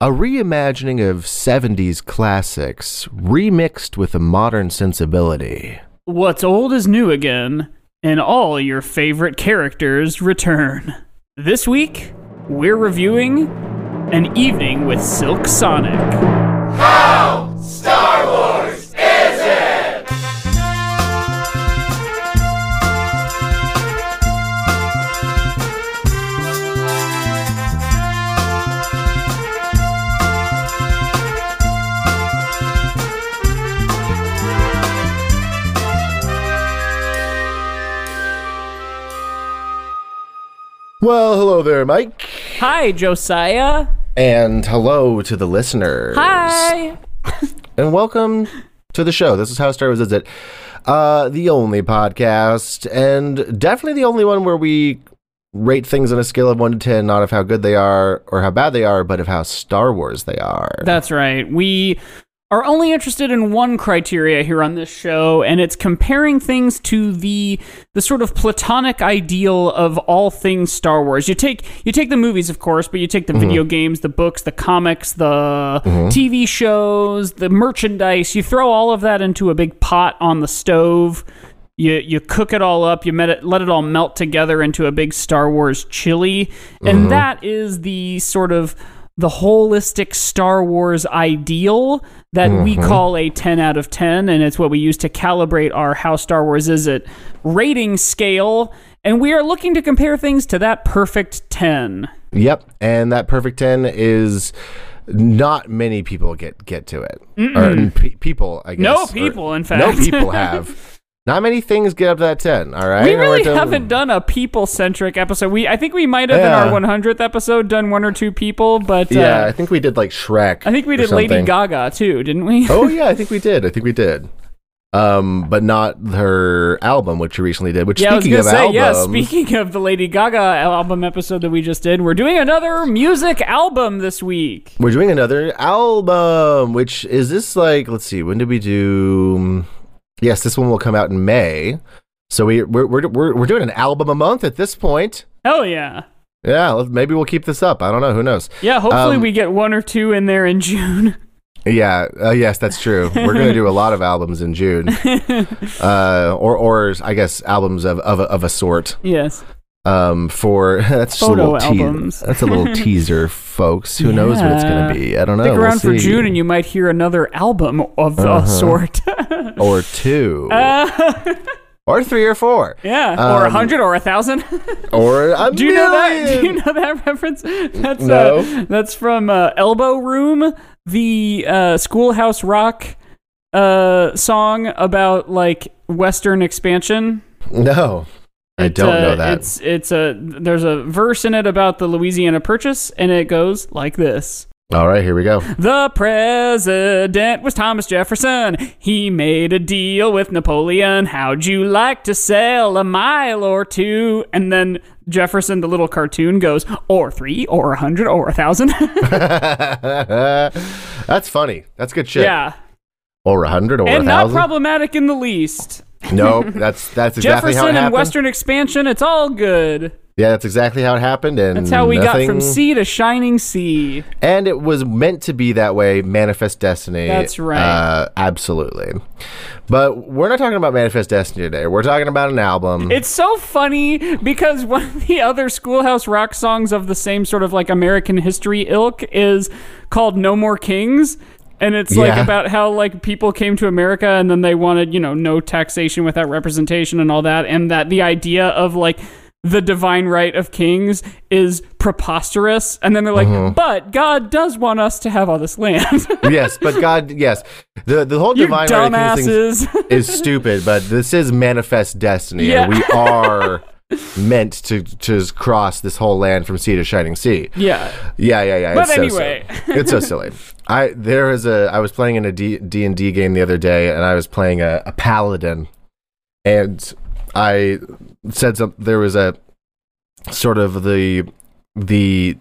A reimagining of 70s classics, remixed with a modern sensibility. What's old is new again, and all your favorite characters return. This week, we're reviewing An Evening with Silk Sonic. Well, hello there, Mike. Hi, Josiah. And hello to the listeners. Hi. And welcome to the show. This is How Star Wars Is It. Uh, the only podcast, and definitely the only one where we rate things on a scale of 1 to 10, not of how good they are or how bad they are, but of how Star Wars they are. That's right. We are only interested in one criteria here on this show, and it's comparing things to the the sort of platonic ideal of all things Star Wars. You take you take the movies, of course, but you take the mm-hmm. video games, the books, the comics, the mm-hmm. TV shows, the merchandise. You throw all of that into a big pot on the stove. You, you cook it all up, you met it, let it all melt together into a big Star Wars chili. And mm-hmm. that is the sort of the holistic Star Wars ideal that we mm-hmm. call a 10 out of 10. And it's what we use to calibrate our How Star Wars Is It rating scale. And we are looking to compare things to that perfect 10. Yep, and that perfect 10 is not many people get get to it. Or pe- people, I guess. No or- people, in fact. No people have. Not many things get up to that 10, all right? We really haven't done a people centric episode. We I think we might have Yeah. in our 100th episode done one or two people, but Yeah, uh, I think we did like Shrek. I think we did Lady. Gaga too, didn't we? Oh yeah, I think we did. I think we did. Um, but not her album, which you recently did. Which Yeah, speaking of say, albums, yeah. Speaking of the Lady Gaga album episode that we just did, we're doing another music album this week. we're doing another album. Which is this like? Let's see. When did we do? Yes, this one will come out in May. So we we're we're we're, we're doing an album a month at this point. Hell yeah, Yeah, maybe we'll keep this up. I don't know. Who knows? yeah. Hopefully, Um, we get one or two in there in June. Yeah, uh, yes, that's true. We're going to do a lot of albums in June, uh, or or I guess albums of of of a sort. yes. Um, for that's just a Photo little te- that's a little teaser, folks. Who knows what it's going to be? I don't know. Stick We'll around for. June, and you might hear another album of Uh-huh. a sort. or two, Uh, or three, or four, yeah, or a Um, hundred, or a thousand. or a Do you know that? Do you know that reference? That's No. uh, that's from uh, Elbow Room, the uh, Schoolhouse Rock uh, song about like Western expansion. No, I don't know that. It's it's a there's a verse in it about the Louisiana Purchase, and it goes like this. All right, here we go. The president was Thomas Jefferson. He made a deal with Napoleon. How'd you like to sail a mile or two? And then Jefferson, the little cartoon, goes, or three, or a hundred, or a thousand. that's funny. That's good shit. yeah. Or a hundred, or And a not problematic in the least. No, that's that's exactly how it Jefferson and. Western expansion, it's all good. Yeah, that's exactly how it happened, and That's how we got from sea to shining sea. And it was meant to be that way. Manifest Destiny. That's right. Uh, absolutely. But we're not talking about Manifest Destiny today. We're talking about an album. It's so funny because one of the other Schoolhouse Rock songs of the same sort of like American history ilk is called No More Kings. And it's like Yeah. about how like people came to America and then they wanted, you know, no taxation without representation and all that. And that the idea of like the divine right of kings is preposterous. And then they're like, Mm-hmm. but God does want us to have all this land. yes, but God, yes, the the whole you divine right of kings is stupid. But this is Manifest Destiny, Yeah. we are meant to to cross this whole land from sea to shining sea. yeah. Yeah, yeah, yeah. But it's so anyway. silly. it's so silly. I there is a I was playing in a D D and D game the other day, and I was playing a, a paladin, and I said some. There was a sort of the the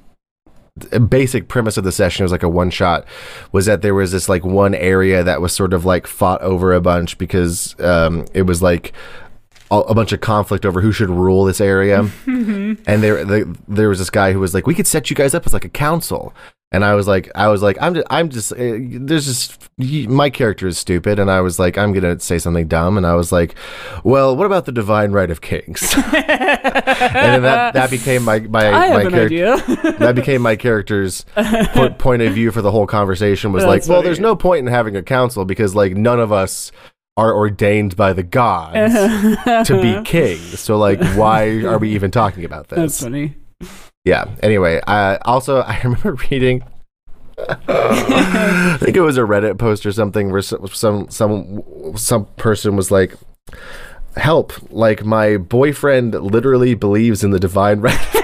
basic premise of the session it was like a one shot was that there was this like one area that was sort of like fought over a bunch because um it was like a, bunch of conflict over who should rule this area and there the, there was this guy who was like we could set you guys up as like a council And I was like, I was like, I'm just, I'm just, uh, there's just, my character is stupid. And I was like, I'm going to say something dumb. And I was like, well, what about the divine right of kings? and then that, that became my, my, I my character. that became my character's po- point of view for the whole conversation was That's like, well, there's no point in having a council because like none of us are ordained by the gods to be kings. So like, why are we even talking about this? That's funny. Yeah. Anyway, I also I remember reading. I think it was a Reddit post or something where some some some, some person was like, "Help! Like my boyfriend literally believes in the divine right."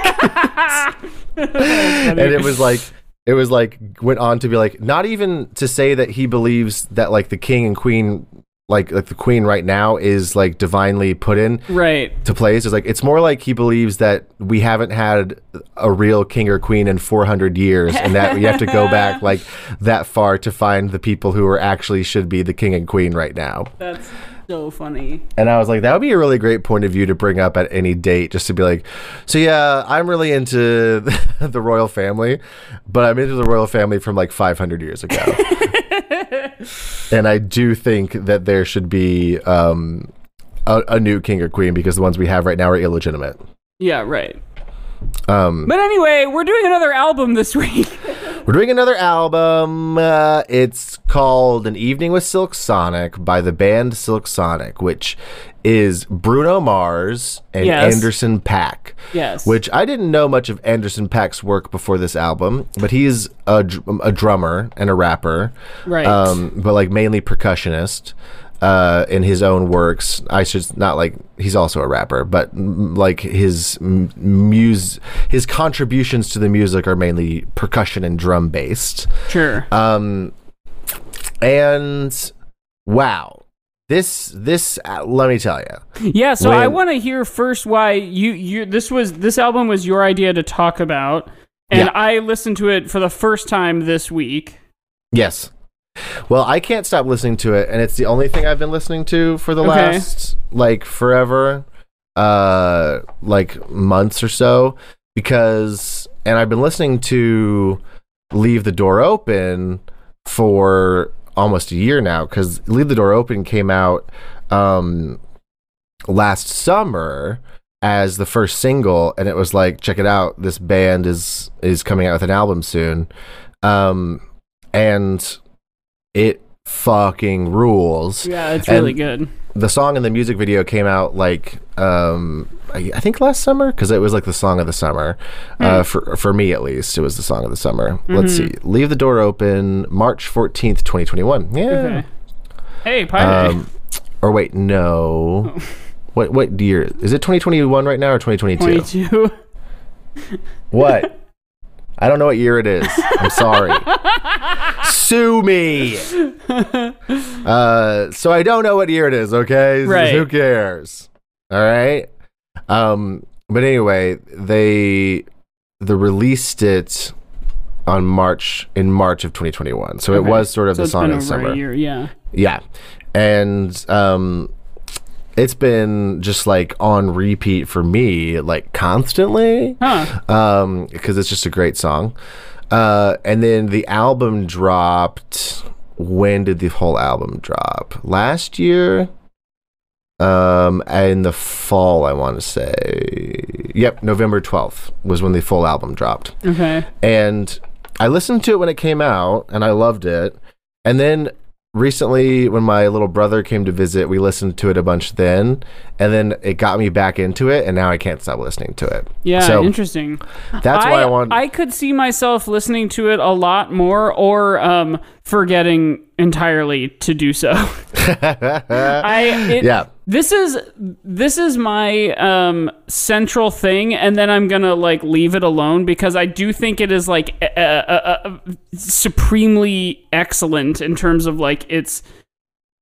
and it was like it was like went on to be like not even to say that he believes that like the king and queen like like the queen right now is like divinely put in Right. to place. It's like it's more like he believes that we haven't had a real king or queen in 400 years, and that we have to go back like that far to find the people who are actually should be the king and queen right now. That's so funny. And I was like, that would be a really great point of view to bring up at any date, just to be like, so yeah, I'm really into the royal family, but I'm into the royal family from like 500 years ago. and I do think that there should be um, a, a new king or queen because the ones we have right now are illegitimate. Yeah, right. Um, But anyway, we're doing another album this week. We're doing another album. Uh, it's called An Evening with Silk Sonic by the band Silk Sonic, which is Bruno Mars and Yes. Anderson .Paak. yes. Which I didn't know much of Anderson .Paak's work before this album, but he's a, a drummer and a rapper, Right. Um, but like mainly percussionist uh, in his own works. I should not like he's also a rapper, but like his m- muse, his contributions to the music are mainly percussion and drum based. sure. Um, and wow, this this uh, let me tell you. Yeah, so I want to hear first why you you this was this album was your idea to talk about, and Yeah. I listened to it for the first time this week. Yes. Well, I can't stop listening to it, and it's the only thing I've been listening to for the Okay. last like forever, uh, like months or so, because and I've been listening to "Leave the Door Open" for almost a year now, because "Leave the Door Open" came out um last summer as the first single, and it was like, check it out, this band is is coming out with an album soon, um, and it fucking rules. Yeah, it's really good. The song and the music video came out like um, I, I think last summer because it was like the song of the summer uh, for for me at least. It was the song of the summer. Let's see, leave the door open, March fourteenth, twenty twenty one. Yeah. Okay. Hey, Pirate. Um, or wait, no. What what year is it? Twenty twenty one right now or twenty twenty two? 22. What? I don't know what year it is. I'm sorry. Sue me. Uh, so I don't know what year it is. Okay, Right. Who cares? All right. Um, but anyway, they they released it on March in March of 2021. So it was sort of so the song of the summer. year, yeah. Yeah. And um it's been just like on repeat for me like constantly Huh. um because it's just a great song. Uh and then the album dropped when did the whole album drop? Last year? Um in the fall I want to say. Yep, November 12th was when the full album dropped Okay. and I listened to it when it came out and I loved it. And then recently when my little brother came to visit, we listened to it a bunch then and then it got me back into it and now I can't stop listening to it. Yeah, So interesting. that's why I want I could see myself listening to it a lot more or um, forgetting entirely to do so. I it, Yeah. This is this is my um, central thing, and then I'm gonna like leave it alone because I do think it is like uh, uh, uh, supremely excellent in terms of like its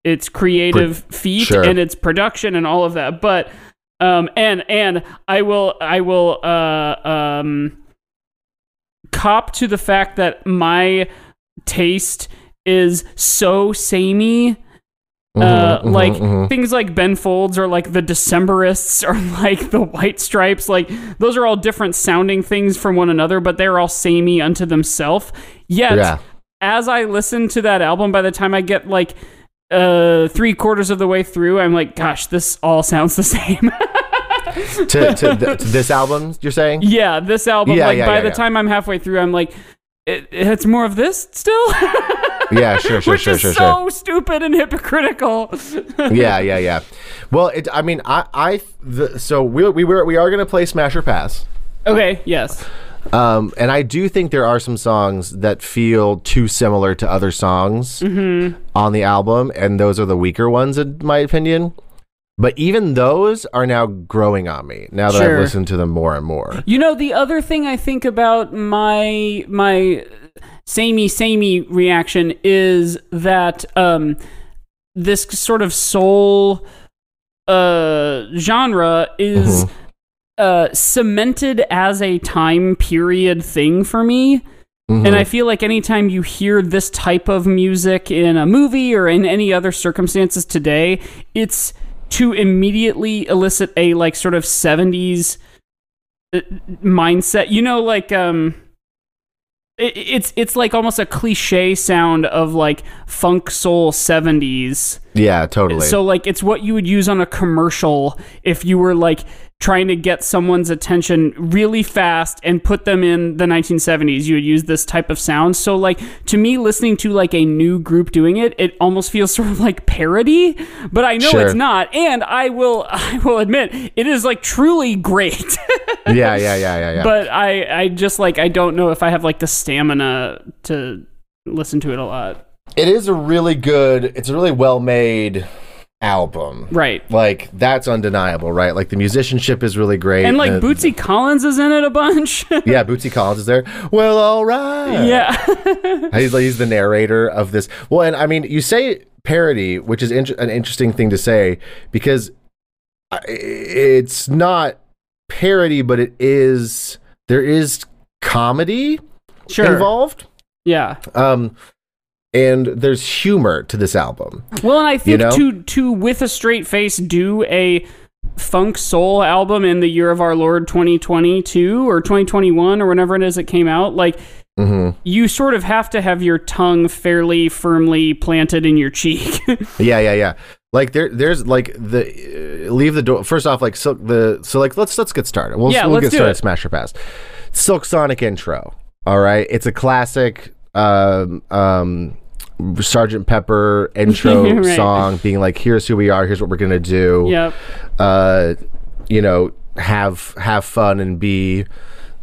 its creative feat sure. and its production and all of that. But um, and and I will I will uh, um, cop to the fact that my taste is so samey uh, mhm, like mhm. things like Ben Folds or like the Decemberists or like the White Stripes, like those are all different sounding things from one another, but they're all samey unto themselves. Yet, Yeah. as I listen to that album, by the time I get like uh three quarters of the way through, I'm like, gosh, this all sounds the same. to, to, th- to this album, you're saying? yeah, this album, Yeah, like yeah, by yeah, the time I'm halfway through, I'm like, it, it's more of this still, Yeah, sure, sure, which sure, is sure, so stupid and hypocritical. Yeah, yeah, yeah. Well, it, I mean, I, I, the, so we, we were, we are going to play Smash or Pass. okay, yes, Um, and I do think there are some songs that feel too similar to other songs Mm-hmm. on the album, and those are the weaker ones, in my opinion. But even those are now growing on me now that Sure. I've listened to them more and more. You know, the other thing I think about my my samey samey reaction is that um this sort of soul uh genre is uh cemented as a time period thing for me. Mhm. And I feel like anytime you hear this type of music in a movie or in any other circumstances today, it's to immediately elicit a like sort of 70s uh, mindset. You know like um it, it's it's like almost a cliche sound of like funk soul 70s. yeah, totally. So like it's what you would use on a commercial if you were like trying to get someone's attention really fast and put them in the 1970s. You would use this type of sound. So like to me listening to like a new group doing it, it almost feels sort of like parody, but I know Sure. it's not. And I will I will admit it is like truly great. yeah, yeah, yeah, yeah, yeah. but I I just like I don't know if I have like the stamina to listen to it a lot. it is a really good, it's a really well made album. Right. Like that's undeniable, right? Like the musicianship is really great. And like the- Bootsy Collins is in it a bunch. yeah, Bootsy Collins is there. Well, all right. yeah. He's, like he's the narrator of this. Well, and I mean, you say parody, which is int- an interesting thing to say because it's not parody, but it is. There is comedy sure. involved, Yeah. um, and there's humor to this album. Well, and I think know? to to with a straight face do a funk soul album in the year of our Lord 2022 or 2021 or whenever it is it came out, like hmm you sort of have to have your tongue fairly firmly planted in your cheek. Yeah, yeah, yeah. Like there, there's like the uh, leave the door. First off, like so the so like let's let's get started. We'll, Yeah, we'll let's get do started. it. Smash or pass. Silk Sonic intro. All right, it's a classic. Um, um, Sergeant Pepper intro Right. song, being like, "Here's who we are. Here's what we're gonna do." yep. Uh, you know, have have fun and be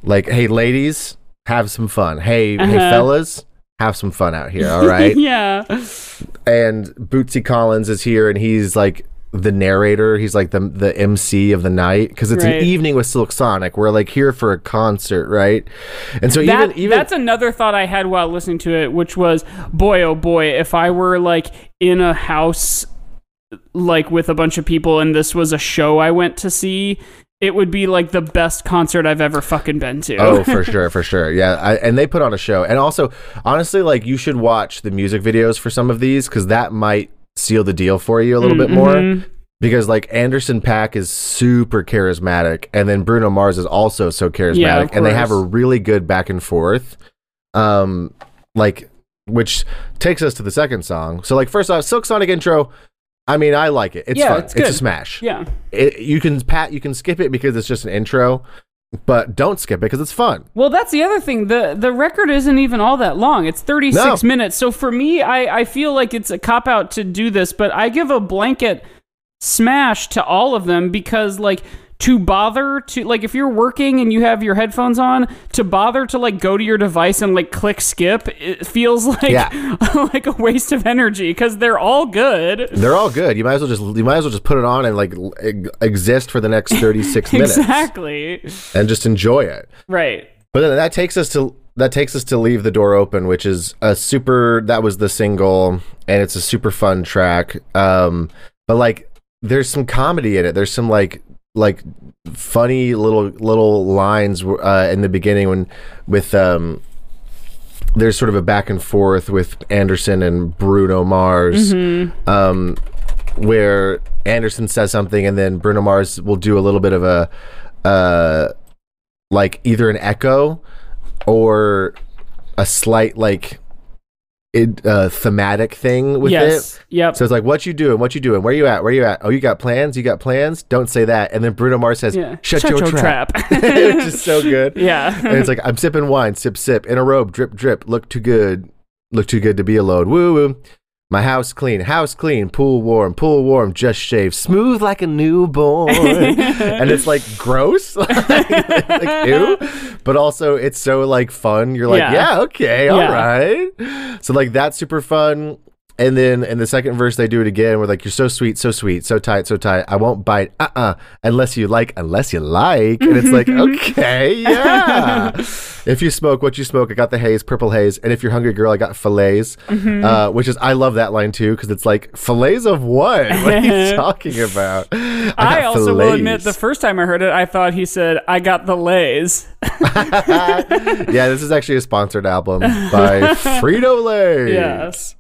like, "Hey, ladies, have some fun. Hey, hey, Uh-huh. fellas." Have some fun out here, all right? yeah. and Bootsy Collins is here, and he's like the narrator. He's like the the MC of the night because it's Right. an evening with Silk Sonic. We're like here for a concert, right? And so That, even even that's another thought I had while listening to it, which was, boy, oh boy, if I were like in a house, like with a bunch of people, and this was a show I went to see, it would be like the best concert I've ever fucking been to. oh for sure for sure yeah I, and they put on a show and also honestly like you should watch the music videos for some of these because that might seal the deal for you a little bit more. Mhm. because like Anderson .Paak is super charismatic and then Bruno Mars is also so charismatic Yeah, and they have a really good back and forth. Um like which takes us to the second song. So like first off Silk Sonic intro I mean I like it. It's Yeah, fun. it's it's, a smash. Yeah. it, you can pat you can skip it because it's just an intro but don't skip it because it's fun Well, that's the other thing. the The record isn't even all that long. It's thirty six No. minutes. So for me, I I feel like it's a cop out to do this, but I give a blanket smash to all of them because like to bother to like if you're working and you have your headphones on to bother to like go to your device and like click skip it feels like Yeah. like a waste of energy because they're all good They're all good. You might as well just you might as well just put it on and like exist for the next 36 minutes exactly and just enjoy it. right But then that takes us to that takes us to leave the door open, which is a super that was the single and it's a super fun track. Um but like there's some comedy in it. There's some like like funny little little lines uh in the beginning when with um there's sort of a back and forth with Anderson and Bruno Mars. Um, where Anderson says something and then Bruno Mars will do a little bit of a uh like either an echo or a slight like it, uh, thematic thing with yes. it. Yep. So it's like, what you doing? What you doing? Where you at? Where you at? Oh, you got plans? You got plans? Don't say that. And then Bruno Mars says, yeah. "Shut, your, trap," trap. which is so good. yeah. And it's like, I'm sipping wine, sip, sip, in a robe, drip, drip. Look too good, look too good to be alone. Woo woo. My house clean, house clean, pool warm, pool warm, just shaved, smooth like a newborn. and it's like gross, like, like, ew, but also it's so like fun. You're like, Yeah. yeah, okay, all Yeah. right. So like that's super fun. And then in the second verse, they do it again. We're like, "You're so sweet, so sweet, so tight, so tight. I won't bite, uh, uh unless you like, unless you like." And it's like, okay, yeah. if you smoke, what you smoke, I got the haze, purple haze. And if you're hungry, girl, I got fillets, Mm-hmm. uh, which is I love that line too because it's like fillets of what? What are you talking about? I, I also will admit, the first time I heard it, I thought he said, "I got the lays." yeah, this is actually a sponsored album by Frito Lay. yes.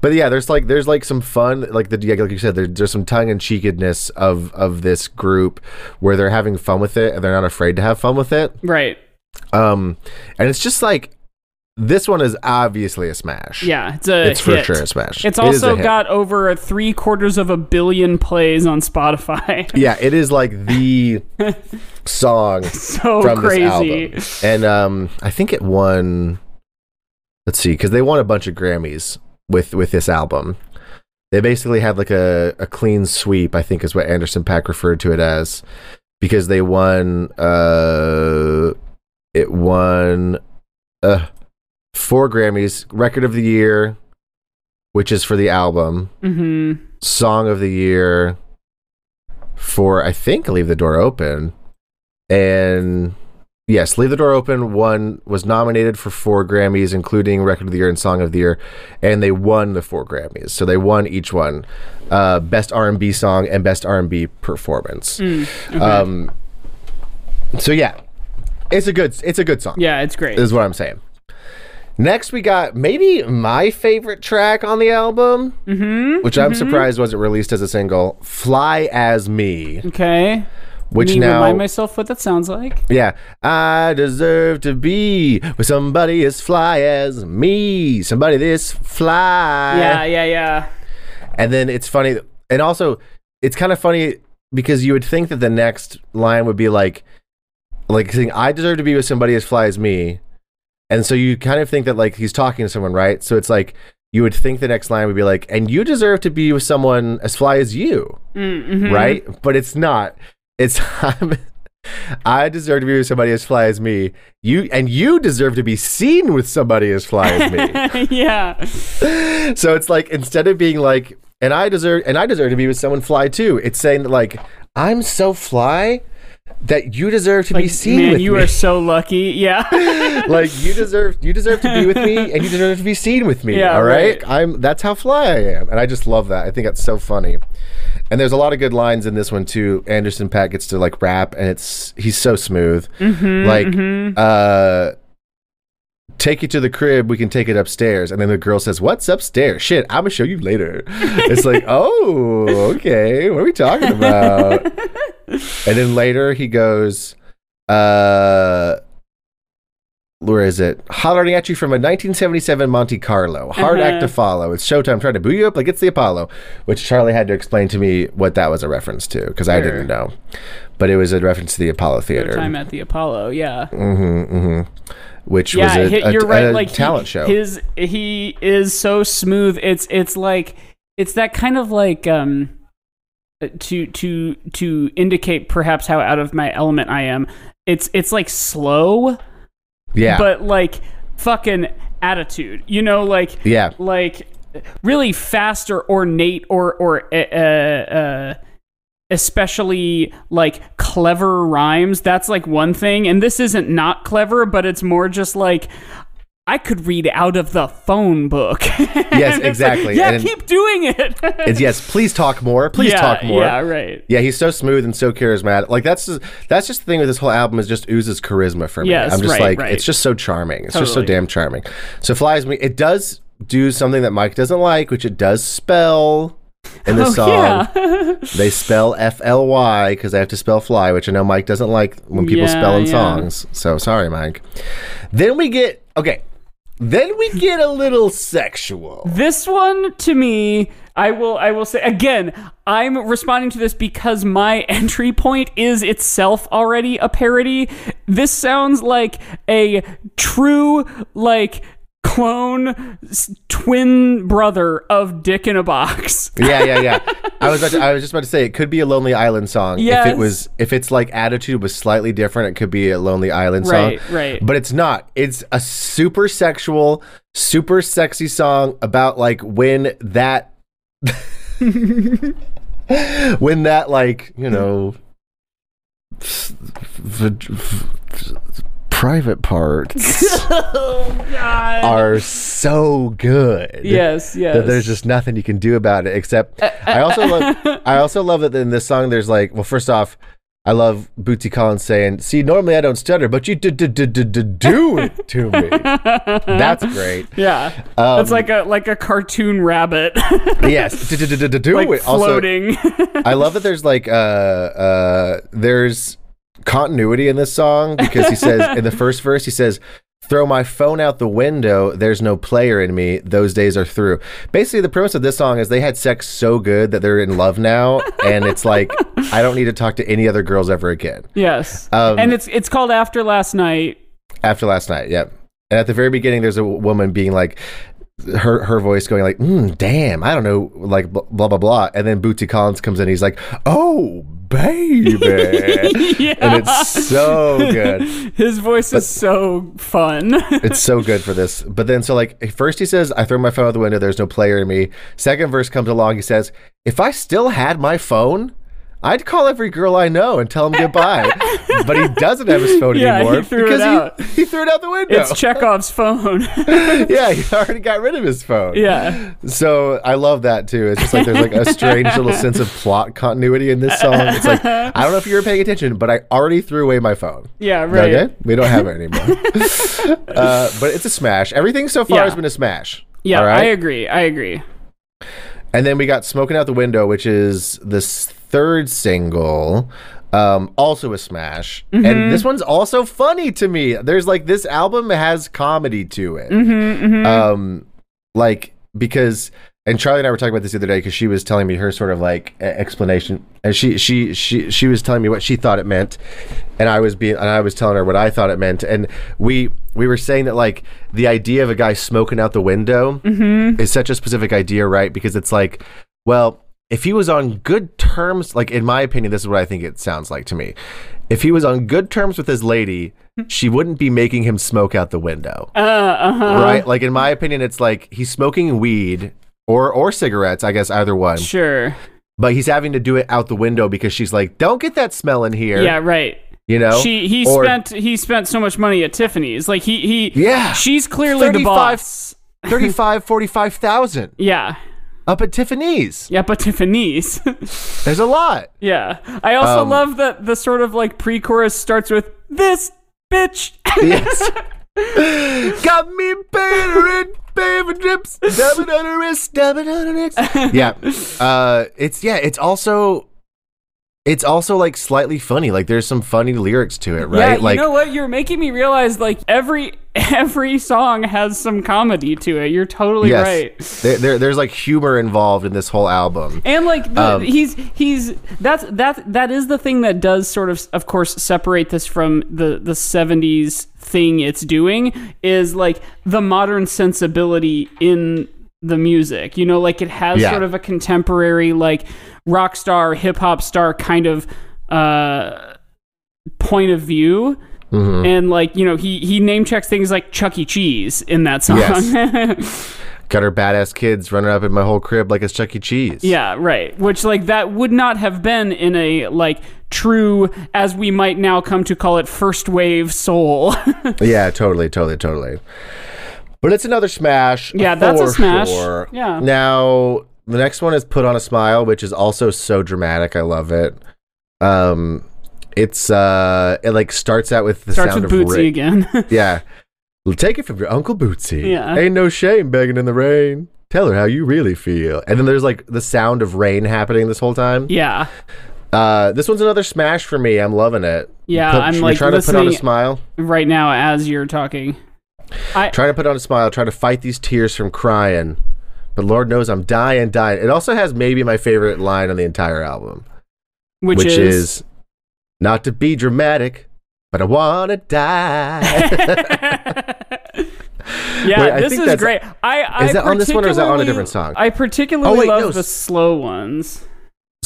But yeah, there's like there's like some fun, like the yeah, like you said, there, there's some tongue in cheekedness of of this group where they're having fun with it and they're not afraid to have fun with it. Right. Um, and it's just like this one is obviously a smash. Yeah. It's a. it's for sure a smash. It's It also hit. got over three quarters of a billion plays on Spotify. yeah, it is like the song so from crazy. this album, and um, I think it won. Let's see, because they won a bunch of Grammys with with this album. They basically had like a, a clean sweep, I think is what Anderson .Paak referred to it as, because they won. Uh, it won uh, four Grammys: Record of the Year, which is for the album, hmm Song of the Year for I think Leave the Door Open. And yes, Leave the Door Open one was nominated for four Grammys, including Record of the Year and Song of the Year, and they won the four Grammys. So they won each one, uh, Best R and B Song and Best R and B Performance. Um, so yeah, it's a good it's a good song. Yeah, it's great. Is what I'm saying. Next, we got maybe my favorite track on the album, mm-hmm. which I'm surprised wasn't released as a single. "Fly as Me," Okay. Which me now, remind myself what that sounds like. yeah, I deserve to be with somebody as fly as me, somebody this fly. yeah, yeah, yeah. And then it's funny, and also it's kind of funny because you would think that the next line would be like, like saying, "I deserve to be with somebody as fly as me," and so you kind of think that like he's talking to someone, right? So it's like you would think the next line would be like, "And you deserve to be with someone as fly as you," Mm-hmm. right? But it's not. It's I'm, I deserve to be with somebody as fly as me. You and you deserve to be seen with somebody as fly as me. yeah. so it's like instead of being like and i deserve and i deserve to be with someone fly too it's saying that like i'm so fly that you deserve to be seen Man, with you me. are so lucky. Yeah. like you deserve you deserve to be with me and you deserve to be seen with me Yeah, all right? right. i'm that's how fly i am and i just love that. I think that's so funny. And there's a lot of good lines in this one too. Anderson .Paak gets to like rap and it's he's so smooth. Mm-hmm, like uh take it to the crib we can take it upstairs. And then the girl says what's upstairs? Shit i'm gonna show you later. It's like oh okay what are we talking about and then later he goes uh where is it? Hollering at you from a 1977 Monte Carlo. Hard act to Uh-huh. follow. It's showtime trying to boo you up like it's the Apollo, which Charlie had to explain to me what that was a reference to because I didn't know. But it was a reference to the Apollo Theater. Time at the Apollo. Yeah. Mm-hmm, mm-hmm. Which Yeah, was a, a- you're right. a like talent he, show. His he is so smooth. It's it's like it's that kind of like um to to to indicate perhaps how out of my element I am. It's it's like slow, yeah, but like fucking attitude. You know, like yeah, like really fast or ornate or or uh, uh, especially like clever rhymes. That's like one thing, and this isn't not clever, but it's more just like. I could read out of the phone book. Yes, it's like, exactly. yeah, And- keep doing it. it's yes. Please talk more. Please yeah, talk more. Yeah, right. Yeah, he's so smooth and so charismatic. Like that's just, that's just the thing with this whole album is just oozes charisma for me. Yes, I'm just right, like right. it's just so charming. It's just so damn charming. So flies me. It does do something that Mike doesn't like, which it does spell in the oh, song. yeah. They spell F L Y because they have to spell fly, which I know Mike doesn't like when people Yeah, spell in songs. So sorry, Mike. Then we get okay. Then we get a little sexual. This one to me, I will I will say again, I'm responding to this because my entry point is itself already a parody. This sounds like a true like clone s- twin brother of Dick in a Box. Yeah, yeah, yeah. I was about to, I was just about to say it could be a Lonely Island song. If it was if its like attitude was slightly different, it could be a Lonely Island song. Right, right. But it's not. It's a super sexual, super sexy song about like when that when that like, you know v- v- private parts oh god. are so good. yes, yes. that there's just nothing you can do about it except I also love I also love that in this song there's like well first off I love Bootsy Collins saying see normally I don't stutter but you d- d- d- d- d- do it to me that's great yeah. Um, it's like a like a cartoon rabbit yes d- d- d- d- d- do like it also floating. I love that there's like uh uh there's continuity in this song because he says in the first verse he says throw my phone out the window there's no player in me those days are through basically the premise of this song is they had sex so good that they're in love now and it's like i don't need to talk to any other girls ever again yes. Um, and it's it's called After Last Night. after last night yep and at the very beginning there's a woman being like her her voice going like mm, damn i don't know like blah blah blah, blah. and then bootsy collins comes in he's like oh baby yeah. and it's so good. His voice is so fun. It's so good for this. But then, so like, first he says, "I throw my phone out the window. There's no player in me." Second verse comes along. He says, "If I still had my phone." I'd call every girl I know and tell them goodbye, but he doesn't have his phone Yeah, he anymore threw it because out. He, he threw it out the window. it's Chekhov's phone. yeah, he already got rid of his phone. yeah. So I love that too. It's just like there's like a strange little sense of plot continuity in this song. It's like I don't know if you were paying attention, but I already threw away my phone. Yeah, right. Okay, we don't have it anymore. uh, but it's a smash. Everything so far Yeah. has been a smash. Yeah, right? I agree. I agree. And then we got "Smoking Out the Window," which is this third single, um, also a smash. Mm-hmm. And this one's also funny to me. There's like this album has comedy to it. Mm-hmm, Um, like because. And Charlie and I were talking about this the other day because she was telling me her sort of like explanation, and she she she she was telling me what she thought it meant, and I was being and I was telling her what I thought it meant, and we we were saying that like the idea of a guy smoking out the window is such a specific idea, right? Because it's like, well, if he was on good terms, like in my opinion, this is what I think it sounds like to me. If he was on good terms with his lady, she wouldn't be making him smoke out the window Uh, uh-huh. right? Like in my opinion, it's like he's smoking weed or or cigarettes, I guess either one. Sure. But he's having to do it out the window because she's like, "Don't get that smell in here." Yeah, right. you know. She he Or spent he spent so much money at Tiffany's. Like he he Yeah. She's clearly the 35 boss. 35 45,000 Yeah. Up at Tiffany's. Yeah, but Tiffany's. There's a lot. yeah. I also Um, love that the sort of like pre-chorus starts with this bitch. Yes. Got me in favorite drips. Dabbing on her wrist, dabbing on her. Yeah. Uh, it's yeah. It's also. It's also like slightly funny. Like there's some funny lyrics to it, right? Yeah, you like know what? You're making me realize like every every song has some comedy to it. You're totally yes, right. there, there, there's like humor involved in this whole album. And like the, Um, he's he's that's that that is the thing that does sort of of course separate this from the the 70s thing it's doing is like the modern sensibility in the music. You know, like it has Yeah. sort of a contemporary like rock star, hip hop star kind of uh point of view. Mm-hmm. And like, you know, he he name checks things like Chuck E. Cheese in that song. Got her badass kids running up in my whole crib like it's Chuck E. Cheese. Yeah, right. Which like that would not have been in a like true as we might now come to call it first wave soul. Yeah, totally, totally, totally. But it's another smash. Yeah, that's a smash. Sure. Yeah. Now the next one is "Put on a Smile," which is also so dramatic. I love it. Um, it's uh, it like starts out with the Starts sound with of Bootsy rain. again. Yeah. Well, take it from your uncle Bootsy. Yeah. Ain't no shame begging in the rain. Tell her how you really feel. And then there's like the sound of rain happening this whole time. Yeah. Uh, this one's another smash for me. I'm loving it. Yeah, Put- I'm, like, trying to put on a smile. Right now, as you're talking. I, Trying to put on a smile. Trying to fight these tears from crying. But Lord knows I'm dying, dying. It also has maybe my favorite line on the entire album, which, which, is, is not to be dramatic, but I wanna die. yeah, Wait, this is great. I, I Is that on this one or is that on a different song? I particularly Oh, wait, love no, the slow ones.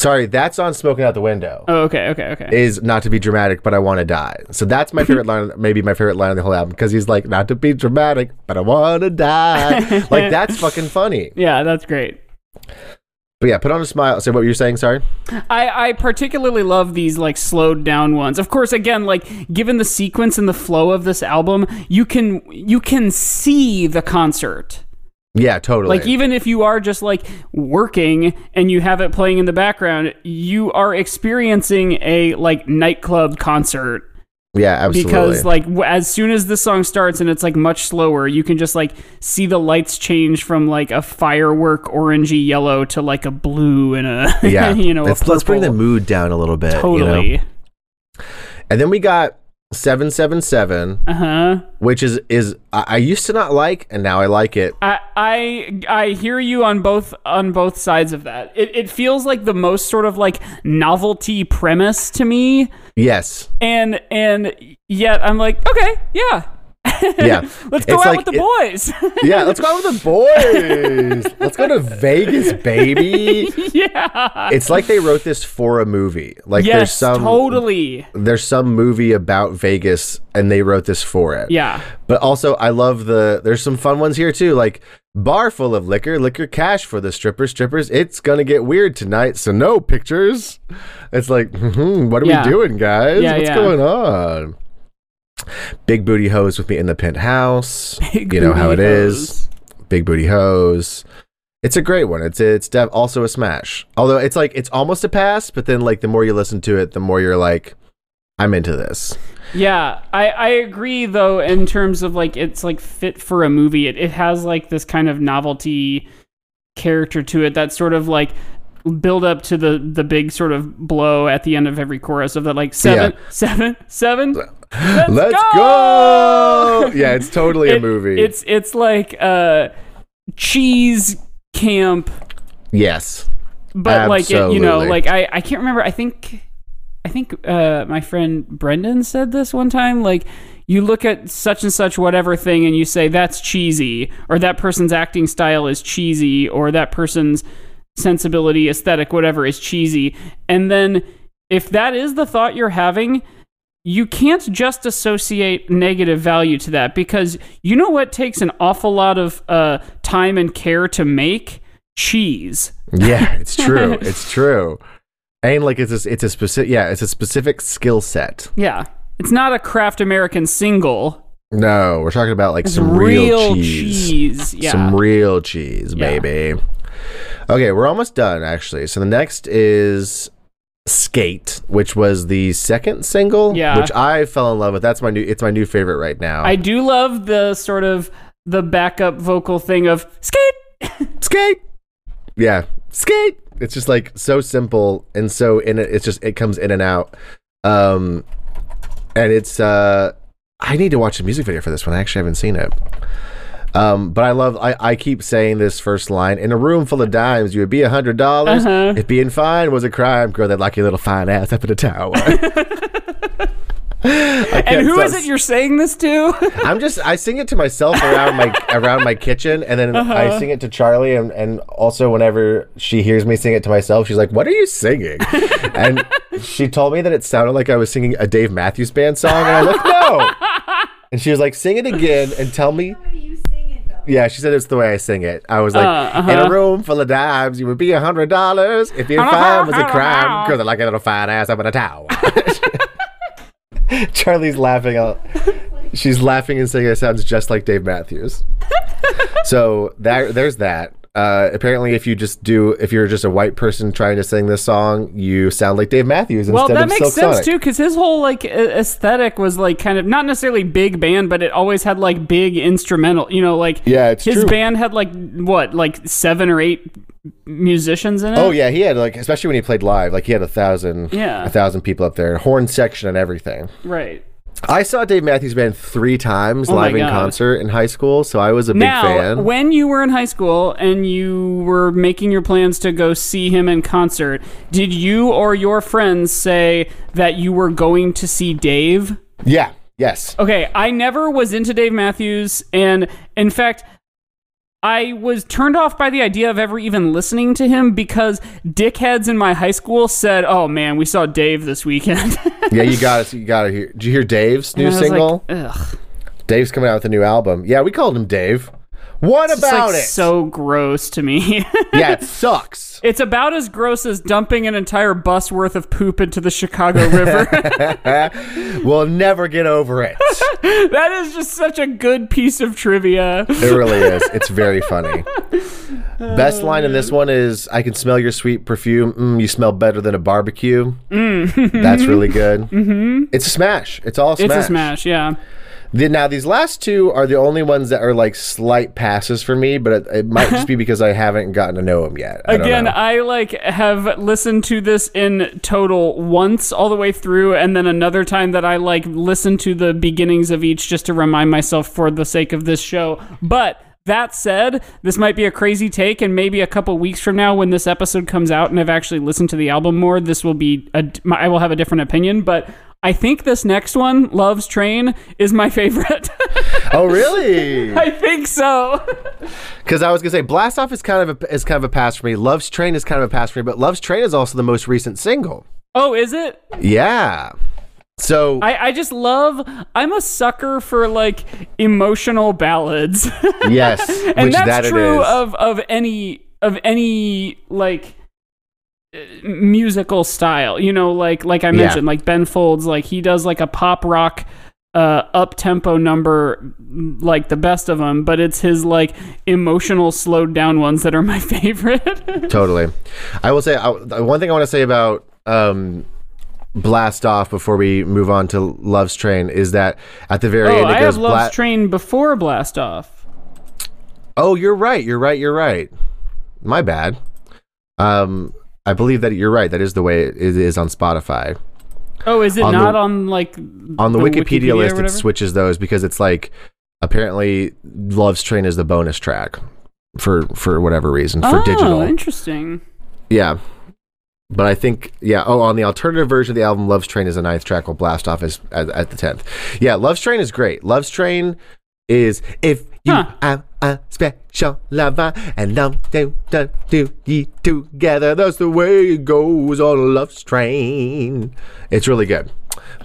Sorry, that's on Smoking Out the Window. Oh, okay, okay, okay. Is not to be dramatic, but I want to die. So that's my favorite line, maybe my favorite line on the whole album, because he's like, not to be dramatic, but I want to die. like, that's fucking funny. yeah, that's great. But yeah, put on a smile. So, what you're saying? Sorry? I, I particularly love these like slowed down ones. Of course, again, like given the sequence and the flow of this album, you can you can see the concert. Yeah, totally. Like even if you are just like working and you have it playing in the background, you are experiencing a like nightclub concert yeah, absolutely. because like w- as soon as the song starts and it's like much slower, you can just like see the lights change from like a firework orangey yellow to like a blue and a yeah, you know let's, a let's bring the mood down a little bit. you know? totally And then we got 777, uh huh. which is, is I, I used to not like, and now I like it. I, I I hear you on both on both sides of that. It it feels like the most sort of like novelty premise to me, Yes. and and yet I'm like, okay, yeah, Yeah. let's go It's out like with the boys. Yeah, let's go out with the boys. let's go to Vegas, baby. yeah. It's like they wrote this for a movie. Like there's yes, some totally. there's some movie about Vegas and they wrote this for it. Yeah. But also I love the there's some fun ones here too, like bar full of liquor, liquor cash for the strippers, strippers. It's gonna get weird tonight, so no pictures. It's like, hmm what are Yeah. we doing, guys? Yeah, What's yeah. going on? Big booty hose with me in the penthouse. Big you know how it booty is. Big booty hose. It's a great one. It's it's def- also a smash. Although it's like it's almost a pass, but then like the more you listen to it, the more you're like, I'm into this. Yeah, I, I agree though in terms of like it's like fit for a movie. It it has like this kind of novelty character to it that sort of like build up to the the big sort of blow at the end of every chorus of that like seven seven seven. Let's, Let's go! go! Yeah, it's totally a movie. It's it's like uh cheese camp yes. but like it, you know like I, I can't remember i think i think uh my friend brendan said this one time like you look at such and such whatever thing and you say that's cheesy or that person's acting style is cheesy or that person's sensibility aesthetic whatever is cheesy and then if that is the thought you're having you can't just associate negative value to that because you know what takes an awful lot of uh, time and care to make cheese Yeah, it's true. it's true. And like it's a, it's a specific yeah, it's a specific skill set. Yeah. It's not a Kraft American single. No, we're talking about like It's some real, cheese. cheese. Yeah. Some real cheese, Yeah. baby. Okay, we're almost done actually. So the next is Skate, which was the second single, Yeah. which I fell in love with. That's my new it's my new favorite right now. I do love the sort of the backup vocal thing of skate. skate. Yeah, skate. It's just like so simple and so in it. It's just it comes in and out. Um, and it's uh, I need to watch the music video for this one. I actually haven't seen it. Um, but I love. I, I keep saying this first line. In a room full of dimes, you would be a hundred dollars. Uh-huh. If being fine was a crime, girl, that lucky little fine ass up in a tower. And can't who stop is it you're saying this to? I'm just I sing it to myself around my around my kitchen, and then Uh-huh. I sing it to Charlie, and and also whenever she hears me sing it to myself, she's like, "What are you singing?" and she told me that it sounded like I was singing a Dave Matthews Band song, and I'm like, "No." And she was like, "Sing it again and tell me." Yeah, she said it's the way I sing it. I was like, Uh, uh-huh. in a room full of dimes, you would be a hundred dollars. If your fine was a crime, girl, they're like a little fine ass up in a tower. Charlie's laughing out. She's laughing and saying it sounds just like Dave Matthews. so that there's that. Uh, apparently, if you just do, if you're just a white person trying to sing this song, you sound like Dave Matthews Well, that of makes Silk sense Sonic. too, because his whole like aesthetic was like kind of not necessarily big band, but it always had like big instrumental. You know, like Yeah, it's his true. band had like what, like seven or eight musicians in it. Oh yeah, he had like, especially when he played live, like he had a thousand, Yeah. a thousand people up there, horn section and everything. right. I saw Dave Matthews Band three times Oh live in concert in high school, so I was a big now, fan. when you were in high school and you were making your plans to go see him in concert, did you or your friends say that you were going to see Dave? yeah, yes, Okay, I never was into Dave Matthews, and in fact, I was turned off by the idea of ever even listening to him because dickheads in my high school said, "Oh man, we saw Dave this weekend." yeah, you got to, you got to hear. Did you hear Dave's new And I was single? like, Ugh. Dave's coming out with a new album. Yeah, we called him Dave. What It's about like it? so gross to me. yeah, it sucks. it's about as gross as dumping an entire bus worth of poop into the Chicago River. we'll never get over it. that is just such a good piece of trivia. It really is. It's very funny. Best line in this one is I can smell your sweet perfume. Mm, you smell better than a barbecue. That's really good. Mm-hmm. It's a smash. It's all smash. It's a smash, yeah. The- now, these last two are the only ones that are like slight passes for me, but it, it might just be uh-huh. because I haven't gotten to know them yet. I Again. I like have listened to this in total once all the way through, and then another time that I like listened to the beginnings of each just to remind myself for the sake of this show. But that said, this might be a crazy take, and maybe a couple weeks from now, when this episode comes out and I've actually listened to the album more, this will be a, I will have a different opinion. But I think this next one, "Love's Train," is my favorite. oh, really? I think so. Because I was gonna say Blast Off is kind of a, is kind of a pass for me. Love's Train is kind of a pass for me, but Love's Train is also the most recent single. oh, is it? Yeah. So I, I just love I'm a sucker for like emotional ballads. yes, and which that's that true is. of of any of any like musical style. You know, like like I mentioned, like Ben Folds, like he does like a pop rock uh up tempo number like the best of them but it's his like emotional slowed down ones that are my favorite totally. I will say I, one thing I want to say about um, Blast Off before we move on to Love's Train is that at the very oh end it i goes have love's Bla- train before blast off Oh, you're right. You're right. You're right. My bad. Um, I believe that you're right. That is the way it is on Spotify. oh is it On the- not on like On the, Wikipedia, or list, it switches those because it's like apparently Love's Train is the bonus track for for whatever reason for digital. oh, digital. interesting Yeah. But I think, yeah. Oh, on the alternative version of the album, Love's Train is a ninth track, Will Blast Off as, at, at the tenth. Yeah, Love's Train is great. Love's Train is if you Huh. are a special lover and love do do do ye together. That's the way it goes on Love's Train. It's really good.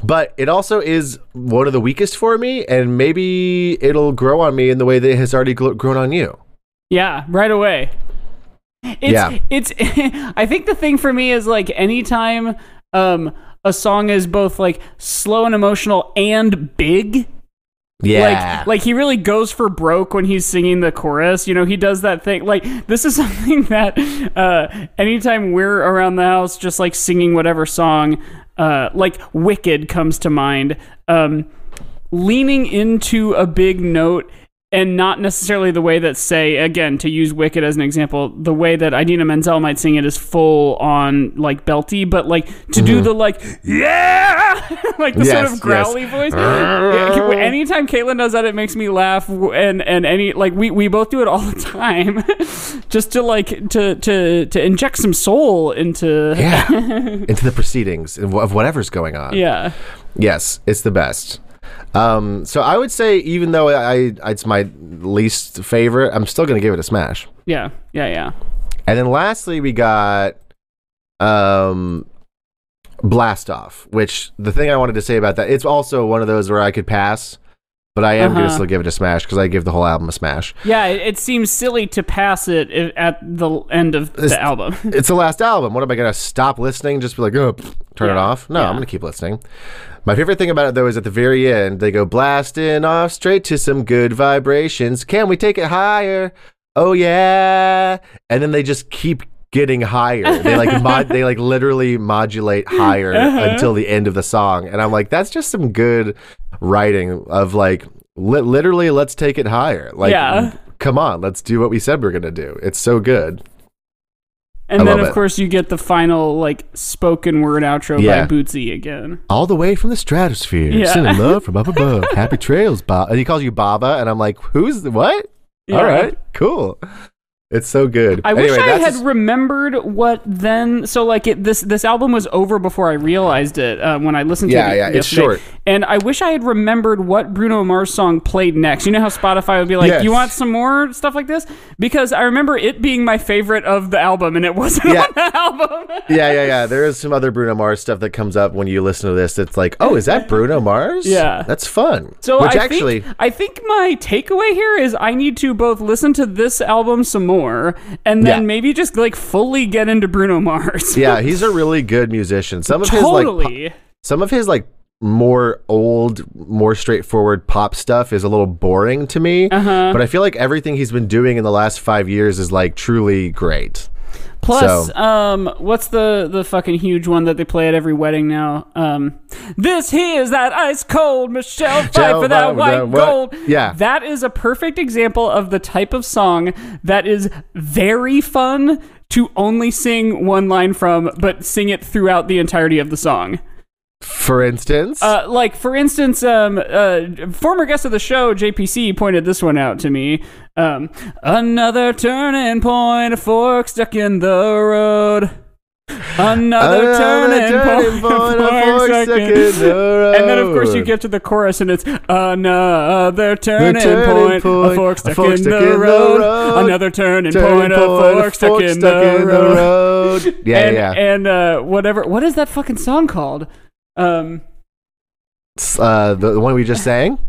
But it also is one of the weakest for me, and maybe it'll grow on me in the way that it has already gl- grown on you. Yeah, right away. It's, Yeah. it's. I think the thing for me is like anytime um a song is both like slow and emotional and big. Yeah. Like, like he really goes for broke when he's singing the chorus. You know, he does that thing. Like, this is something that uh, anytime we're around the house, just like singing whatever song, uh, like "Wicked" comes to mind. Um, leaning into a big note and not necessarily the way that say again to use wicked as an example the way that idina menzel might sing it is full on like belty but like to do mm-hmm. the like yeah like the sort of growly voice Yeah, anytime caitlin does that it makes me laugh and and any like we, we both do it all the time just to like to to to inject some soul into yeah. Into the proceedings of whatever's going on. yeah Yes, it's the best. Um, so I would say, even though I, I it's my least favorite, I'm still going to give it a smash. yeah yeah yeah And then lastly, we got um, Blast Off, which the thing I wanted to say about that, it's also one of those where I could pass, but I am going to Uh-huh. still give it a smash because I give the whole album a smash. Yeah, it, it seems silly to pass it at the end of It's- the album. It's the last album. What am I going to stop listening? Just be like, oh, turn it off? No, yeah. I'm going to keep listening. My favorite thing about it, though, is at the very end, they go blasting off straight to some good vibrations. Can we take it higher? oh yeah, and then they just keep getting higher. They like mod, they like literally modulate higher Uh-huh. until the end of the song, and I'm like, that's just some good writing of like li- literally let's take it higher. Like, Yeah. come on, let's do what we said we're gonna do. It's so good. And I then of it. course you get the final like spoken word outro Yeah. by Bootsy again. All the way from the stratosphere, Yeah. sending love from up above. Happy trails, Bob. And he calls you Baba, and I'm like, who's the what? Yeah. All right, cool. It's so good. I Anyway, wish I had remembered what then. So like it, this this album was over before I realized it uh, when I listened Yeah, to it. yeah, yeah, it's short. And I wish I had remembered what Bruno Mars song played next. You know how Spotify would be like, Yes. "You want some more stuff like this?" Because I remember it being my favorite of the album, and it wasn't Yeah. on the album. yeah, yeah, yeah. There is some other Bruno Mars stuff that comes up when you listen to this. It's like, oh, is that Bruno Mars? Yeah. that's fun. So which I actually, think, I think my takeaway here is I need to both listen to this album some more and then Yeah. maybe just like fully get into Bruno Mars. yeah, he's a really good musician. Some of his like, some of his like more old, more straightforward pop stuff is a little boring to me. Uh-huh. But I feel like everything he's been doing in the last five years is like truly great. Plus, So- um, what's the the fucking huge one that they play at every wedding now? Um, this here's that ice cold Michelle fight for that white that gold. Yeah. that is a perfect example of the type of song that is very fun to only sing one line from, but sing it throughout the entirety of the song. For instance, Uh, like for instance, um, uh, former guest of the show JPC pointed this one out to me. Um, another turning point, a fork stuck in the road. Another, turning, point, a fork stuck in. the road. And then of course you get to the chorus and it's another turning, turning point, a point, fork a stuck, fork in, stuck the in the road. Another turning, Turning point, a fork stuck, in, the road. road. Yeah, and, yeah. and uh, whatever. What is that fucking song called? Um, Uh, the, the one we just sang.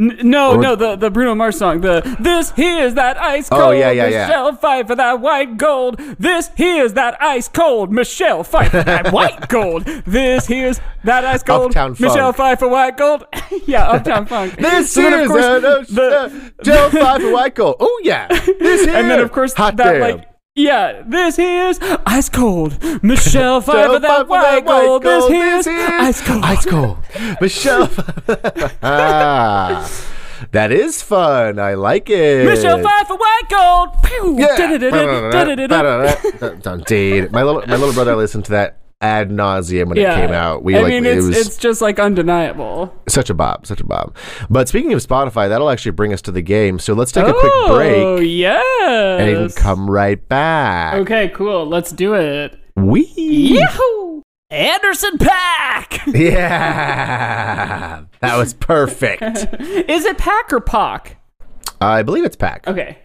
N- no, Or- no, the, the Bruno Mars song. The this here's that ice cold. Oh, yeah, yeah, yeah. Michelle Pfeiffer that white gold. This here's that ice cold. Michelle Pfeiffer that white gold. This here's that ice cold. Uptown Michelle Funk. fight for white gold. yeah, Uptown Funk. This So then, of is course, an the- Joe Five for White Gold. Oh yeah, this here. and then of course hot that damn. like. Yeah, this here's ice cold. Michelle for that white gold. This here's ice cold. Ice cold. Michelle. that is fun. I like it. Michelle fight for white gold. Pew. Da-da-da-da. Indeed. My little my little brother listened to that ad nauseum when Yeah, it came out. We I like mean, it it's was it's just like undeniable. such a bob, such a bob. But speaking of Spotify, that'll actually bring us to the game. So let's take a quick Oh, break yes. and come right back. Okay, cool. Let's do it. We Yahoo! Anderson .Paak. Yeah, that was perfect. Is it Pack or Pock? I believe it's pack, Okay,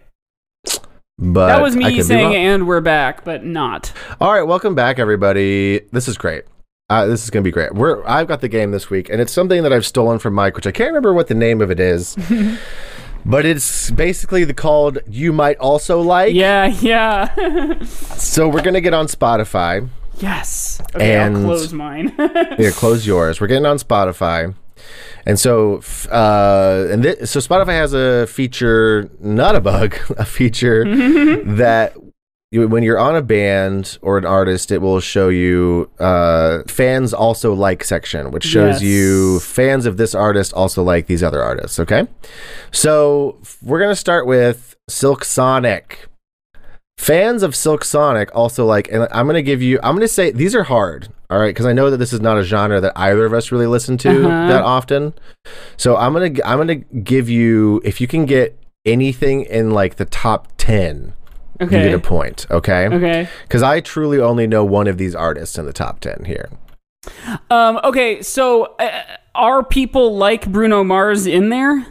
but that was me saying "and we're back," but not. All right, welcome back, everybody. This is great. Uh, this is going to be great. We're I've got the game this week, and it's something that I've stolen from Mike, which I can't remember what the name of it is. But it's basically the called "You Might Also Like." Yeah, yeah. So we're gonna get on Spotify. yes. Okay, And- I'll close mine. yeah, close yours. We're getting on Spotify, and so uh, and thi- so Spotify has a feature, not a bug, a feature that you, when you're on a band or an artist, it will show you uh, fans also like section, which shows Yes. you fans of this artist also like these other artists. Okay, so we're gonna start with Silk Sonic. Fans of Silk Sonic also like, and I'm gonna give you, I'm gonna say these are hard, all right, because I know that this is not a genre that either of us really listen to Uh-huh. that often. So I'm gonna, I'm gonna give you, if you can get anything in like the top ten, you get a point, okay? Okay. Because I truly only know one of these artists in the top ten here. Um. Okay. So, uh, are people like Bruno Mars in there?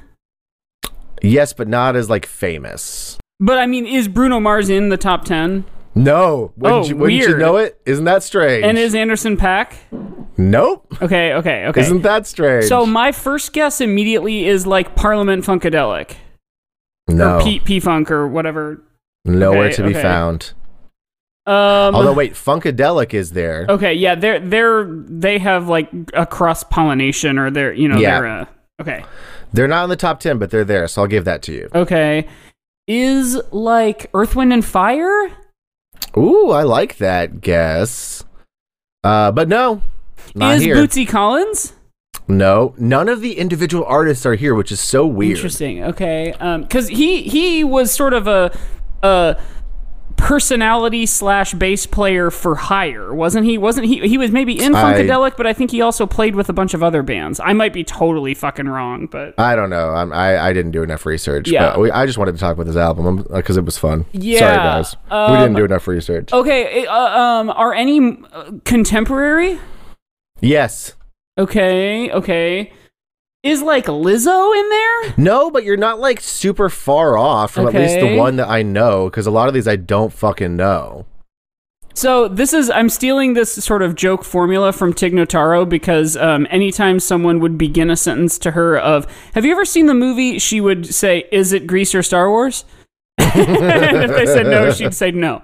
Yes, but not as like famous. But I mean, is Bruno Mars in the top ten? No, wouldn't, Oh, you, wouldn't you know it? Isn't that strange? And is Anderson .Paak? nope. Okay. Okay. Okay. Isn't that strange? So my first guess immediately is like Parliament Funkadelic no, or P P Funk or whatever. nowhere okay, to be okay. found. Um, Although wait, Funkadelic is there. okay, yeah, they're they're they have like a cross pollination or they're you know Yeah. they're uh, okay They're not in the top ten, but they're there, so I'll give that to you. okay. Is like Earth, Wind, and Fire. Ooh, I like that guess. Uh, but no, not is here. Bootsy Collins? no, none of the individual artists are here, which is so weird. Interesting. Okay, Um because he he was sort of a a personality slash bass player for hire, wasn't he? Wasn't he? He was maybe in I- Funkadelic, but I think he also played with a bunch of other bands. I might be totally fucking wrong, but I don't know. I'm, I I didn't do enough research. Yeah. but we, I just wanted to talk about this album because it was fun. Yeah, Sorry, guys. we um, didn't do enough research. okay. Uh, um, are any uh, contemporary? Yes. Okay, okay. Is like Lizzo in there? No, but you're not like super far off from at least the one that I know because a lot of these I don't fucking know. So this is I'm stealing this sort of joke formula from Tig Notaro because um, anytime someone would begin a sentence to her of "Have you ever seen the movie?" she would say, "Is it Grease or Star Wars?" and if they said no, she'd say no.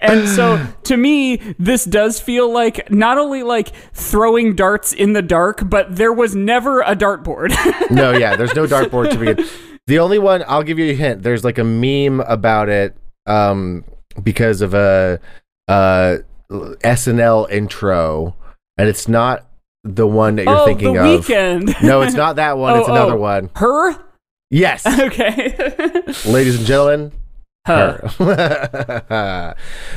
And so to me, this does feel like not only like throwing darts in the dark, but there was never a dartboard. No, yeah, there's no dartboard to begin. The only one I'll give you a hint. There's like a meme about it um, because of a uh, SNL intro, and it's not the one that you're oh, thinking the of. weekend. No, it's not that one. Oh, it's another oh. one. Her? Yes, Okay. ladies and gentlemen. Her. her.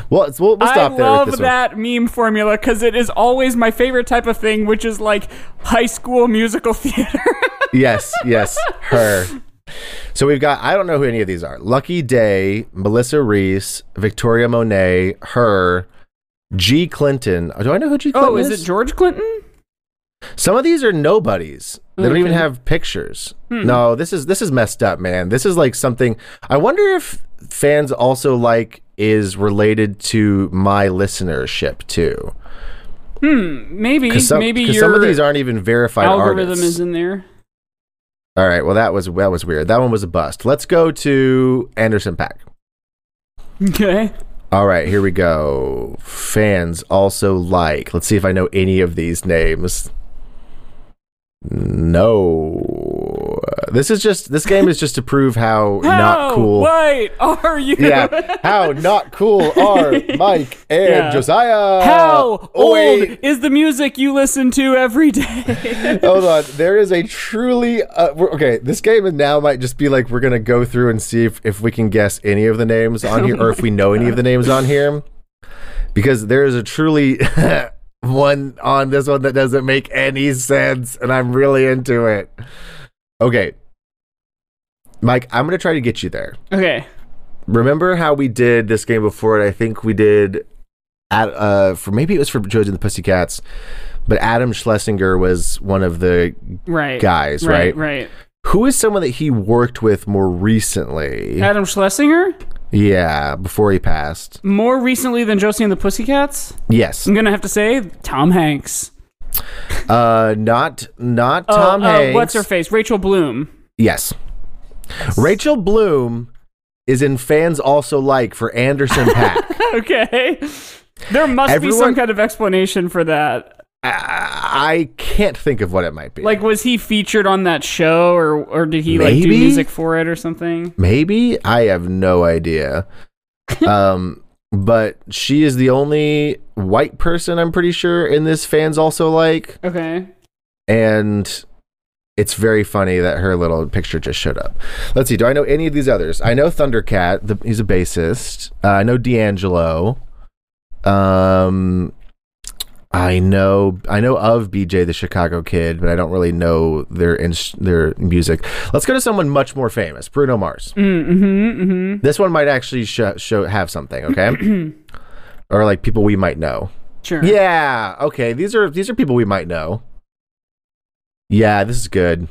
well, we'll, we'll stop I there love with this one. that meme formula because it is always my favorite type of thing, which is like high school musical theater. yes, yes, her. So we've got I don't know who any of these are. Lucky Daye, Melissa Reese, Victoria Monet, her, G Clinton. Do I know who G oh, Clinton oh, is it George Clinton? Some of these are nobodies. They don't even have pictures. No, this is this is messed up, man. This is like something I wonder if fans also like is related to my listenership too. Hmm. Maybe, some, maybe 'cause some of these aren't even verified algorithm artists. is in there. All right, well that was that was weird. That one was a bust. Let's go to Anderson .Paak. Okay. All right, here we go. Fans also like. Let's see if I know any of these names. No. This is just this game is just to prove how, How not cool. white are you? Yeah, how not cool are Mike and Yeah. Josiah? How old is the music you listen to every day? Hold on. There is a truly uh, okay. This game now might just be like we're gonna go through and see if, if we can guess any of the names on here, or if we know any of the names on here, because there is a truly one on this one that doesn't make any sense, and I'm really into it. Okay, Mike, I'm gonna try to get you there. okay. Remember how we did this game before? And I think we did at uh for maybe it was for Jojo and the Pussycats, but Adam Schlesinger was one of the Right. guys, Right. right? Right. Who is someone that he worked with more recently? Adam Schlesinger? Yeah, before he passed. More recently than Josie and the Pussycats? Yes. I'm gonna have to say Tom Hanks. Uh not not Oh, Tom uh, Hanks. what's her face? Rachel Bloom. Yes. Rachel Bloom is in fans also like for Anderson .Paak. okay. There must be some kind of explanation for that. I, can't think of what it might be. Like, was he featured on that show, or or did he like do music for it or something? Maybe I have no idea. um, but she is the only white person I'm pretty sure in this fans also like, Okay. and it's very funny that her little picture just showed up. Let's see. Do I know any of these others? I know Thundercat. The, he's a bassist. Uh, I know D'Angelo. Um, I know I know of BJ the Chicago Kid, but I don't really know their ins- their music. Let's go to someone much more famous, Bruno Mars. Mm-hmm. Mm-hmm. This one might actually show, show have something, okay? or like people we might know. Sure. Yeah, okay. These are these are people we might know. Yeah, this is good.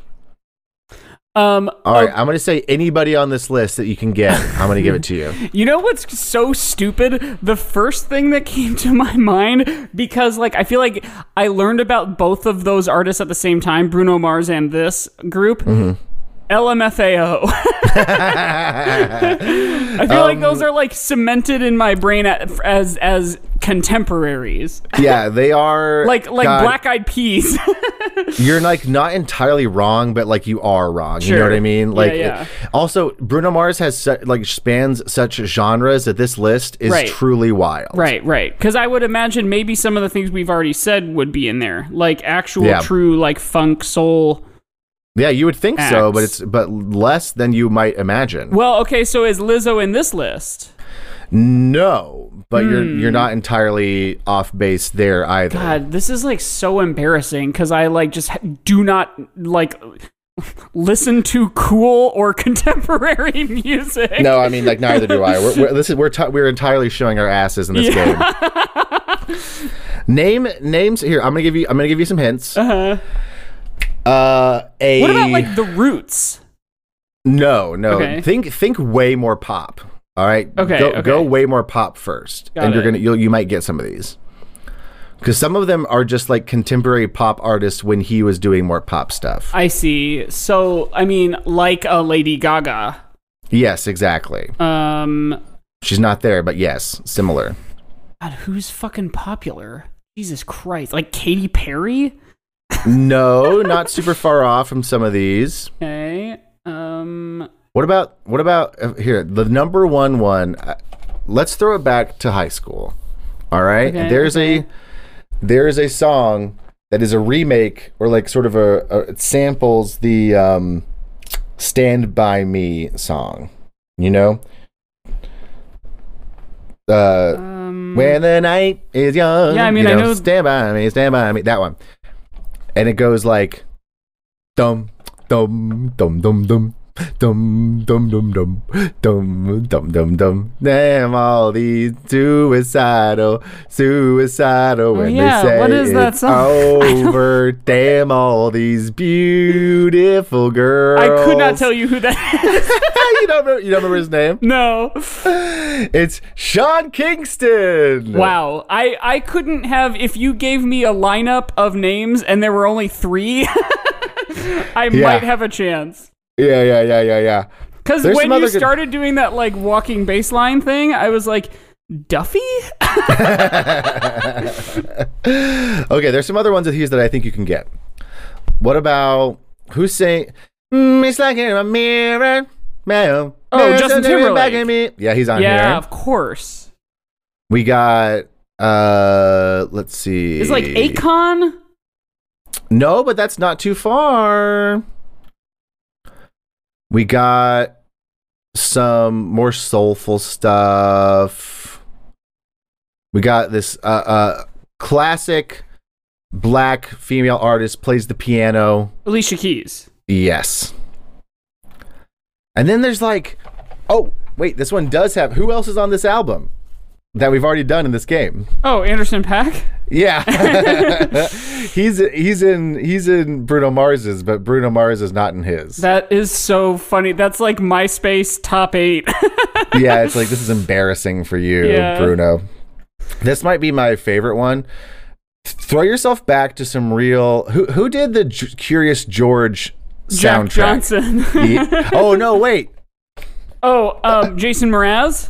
Um. All right, uh, I'm gonna say anybody on this list that you can get. I'm gonna give it to you. You know what's so stupid? The first thing that came to my mind because like I feel like I learned about both of those artists at the same time, Bruno Mars and this group. Mm-hmm. LMFAO. I feel like Um, those are like cemented in my brain as as contemporaries, yeah, they are like like God, Black Eyed Peas. You're like not entirely wrong, but like you are wrong. You know what I mean? Like, yeah. it- also Bruno Mars has su- like spans such genres that this list is Right. truly wild. Right, right. Because I would imagine maybe some of the things we've already said would be in there, like actual, Yeah. true, like funk, soul. Yeah, you would think so, but it's but less than you might imagine. Well, okay, so is Lizzo in this list? No, but you're Hmm. you're not entirely off base there either. God, this is like so embarrassing because I like just do not like listen to cool or contemporary music. No, I mean like neither do I. We're, we're, this is we're ti we're entirely showing our asses in this game. Name names here. I'm gonna give you. I'm gonna give you some hints. Uh-huh. Uh, a What about like the Roots? no, no. Okay. Think think way more pop. All right. Okay, Go, okay. go way more pop first, Got and you're it. gonna you'll, you might get some of these. Because some of them are just like contemporary pop artists when he was doing more pop stuff. I see. So I mean, like a Lady Gaga. yes, exactly. Um, She's not there, but yes, similar. God, who's fucking popular? Jesus Christ, like Katy Perry. No, not super far off from some of these. Okay. Um. What about what about uh, here? The number one one. Uh, let's throw it back to high school. All right. Okay, there's okay. a there is a song that is a remake or like sort of a, a it samples the um, "Stand by Me" song. You know. Uh, Um. when the night is young. Yeah, I mean, you I know- Stand by me, stand by me. That one, and it goes like, dum dum dum dum dum. Dum dum dum dum dum dum dum dum. Damn, all these suicidal, suicidal. Oh, when Oh, yeah, they say what is that song? Over. Damn, all these beautiful girls. I could not tell you who that is. you don't remember, you don't remember his name? no. It's Sean Kingston. Wow. I I couldn't have if you gave me a lineup of names and there were only 3. I Yeah. might have a chance. Yeah, yeah, yeah, yeah, yeah. Cuz when you good- started doing that like walking baseline thing, I was like Duffy? Okay, there's some other ones of his that I think you can get. What about who's saying? Mm, it's like in a mirror. man, Oh, Justin Timberlake. me. Yeah, he's on yeah, here. of course. We got. uh Let's see. Is like Akon? No, but that's not too far. We got some more soulful stuff. We got this uh, uh, classic black female artist plays the piano. Alicia Keys. Yes. And then there's like, oh, wait, this one does have. Who else is on this album that we've already done in this game? Oh, Anderson .Paak? Yeah, he's he's in he's in Bruno Mars's, but Bruno Mars is not in his. That is so funny. That's like MySpace top 8. yeah, it's like this is embarrassing for you, Yeah. Bruno. This might be my favorite one. Throw yourself back to some real. Who who did the J- Curious George Jack soundtrack? Johnson. Ye- oh no, wait. Oh, um, Jason Mraz.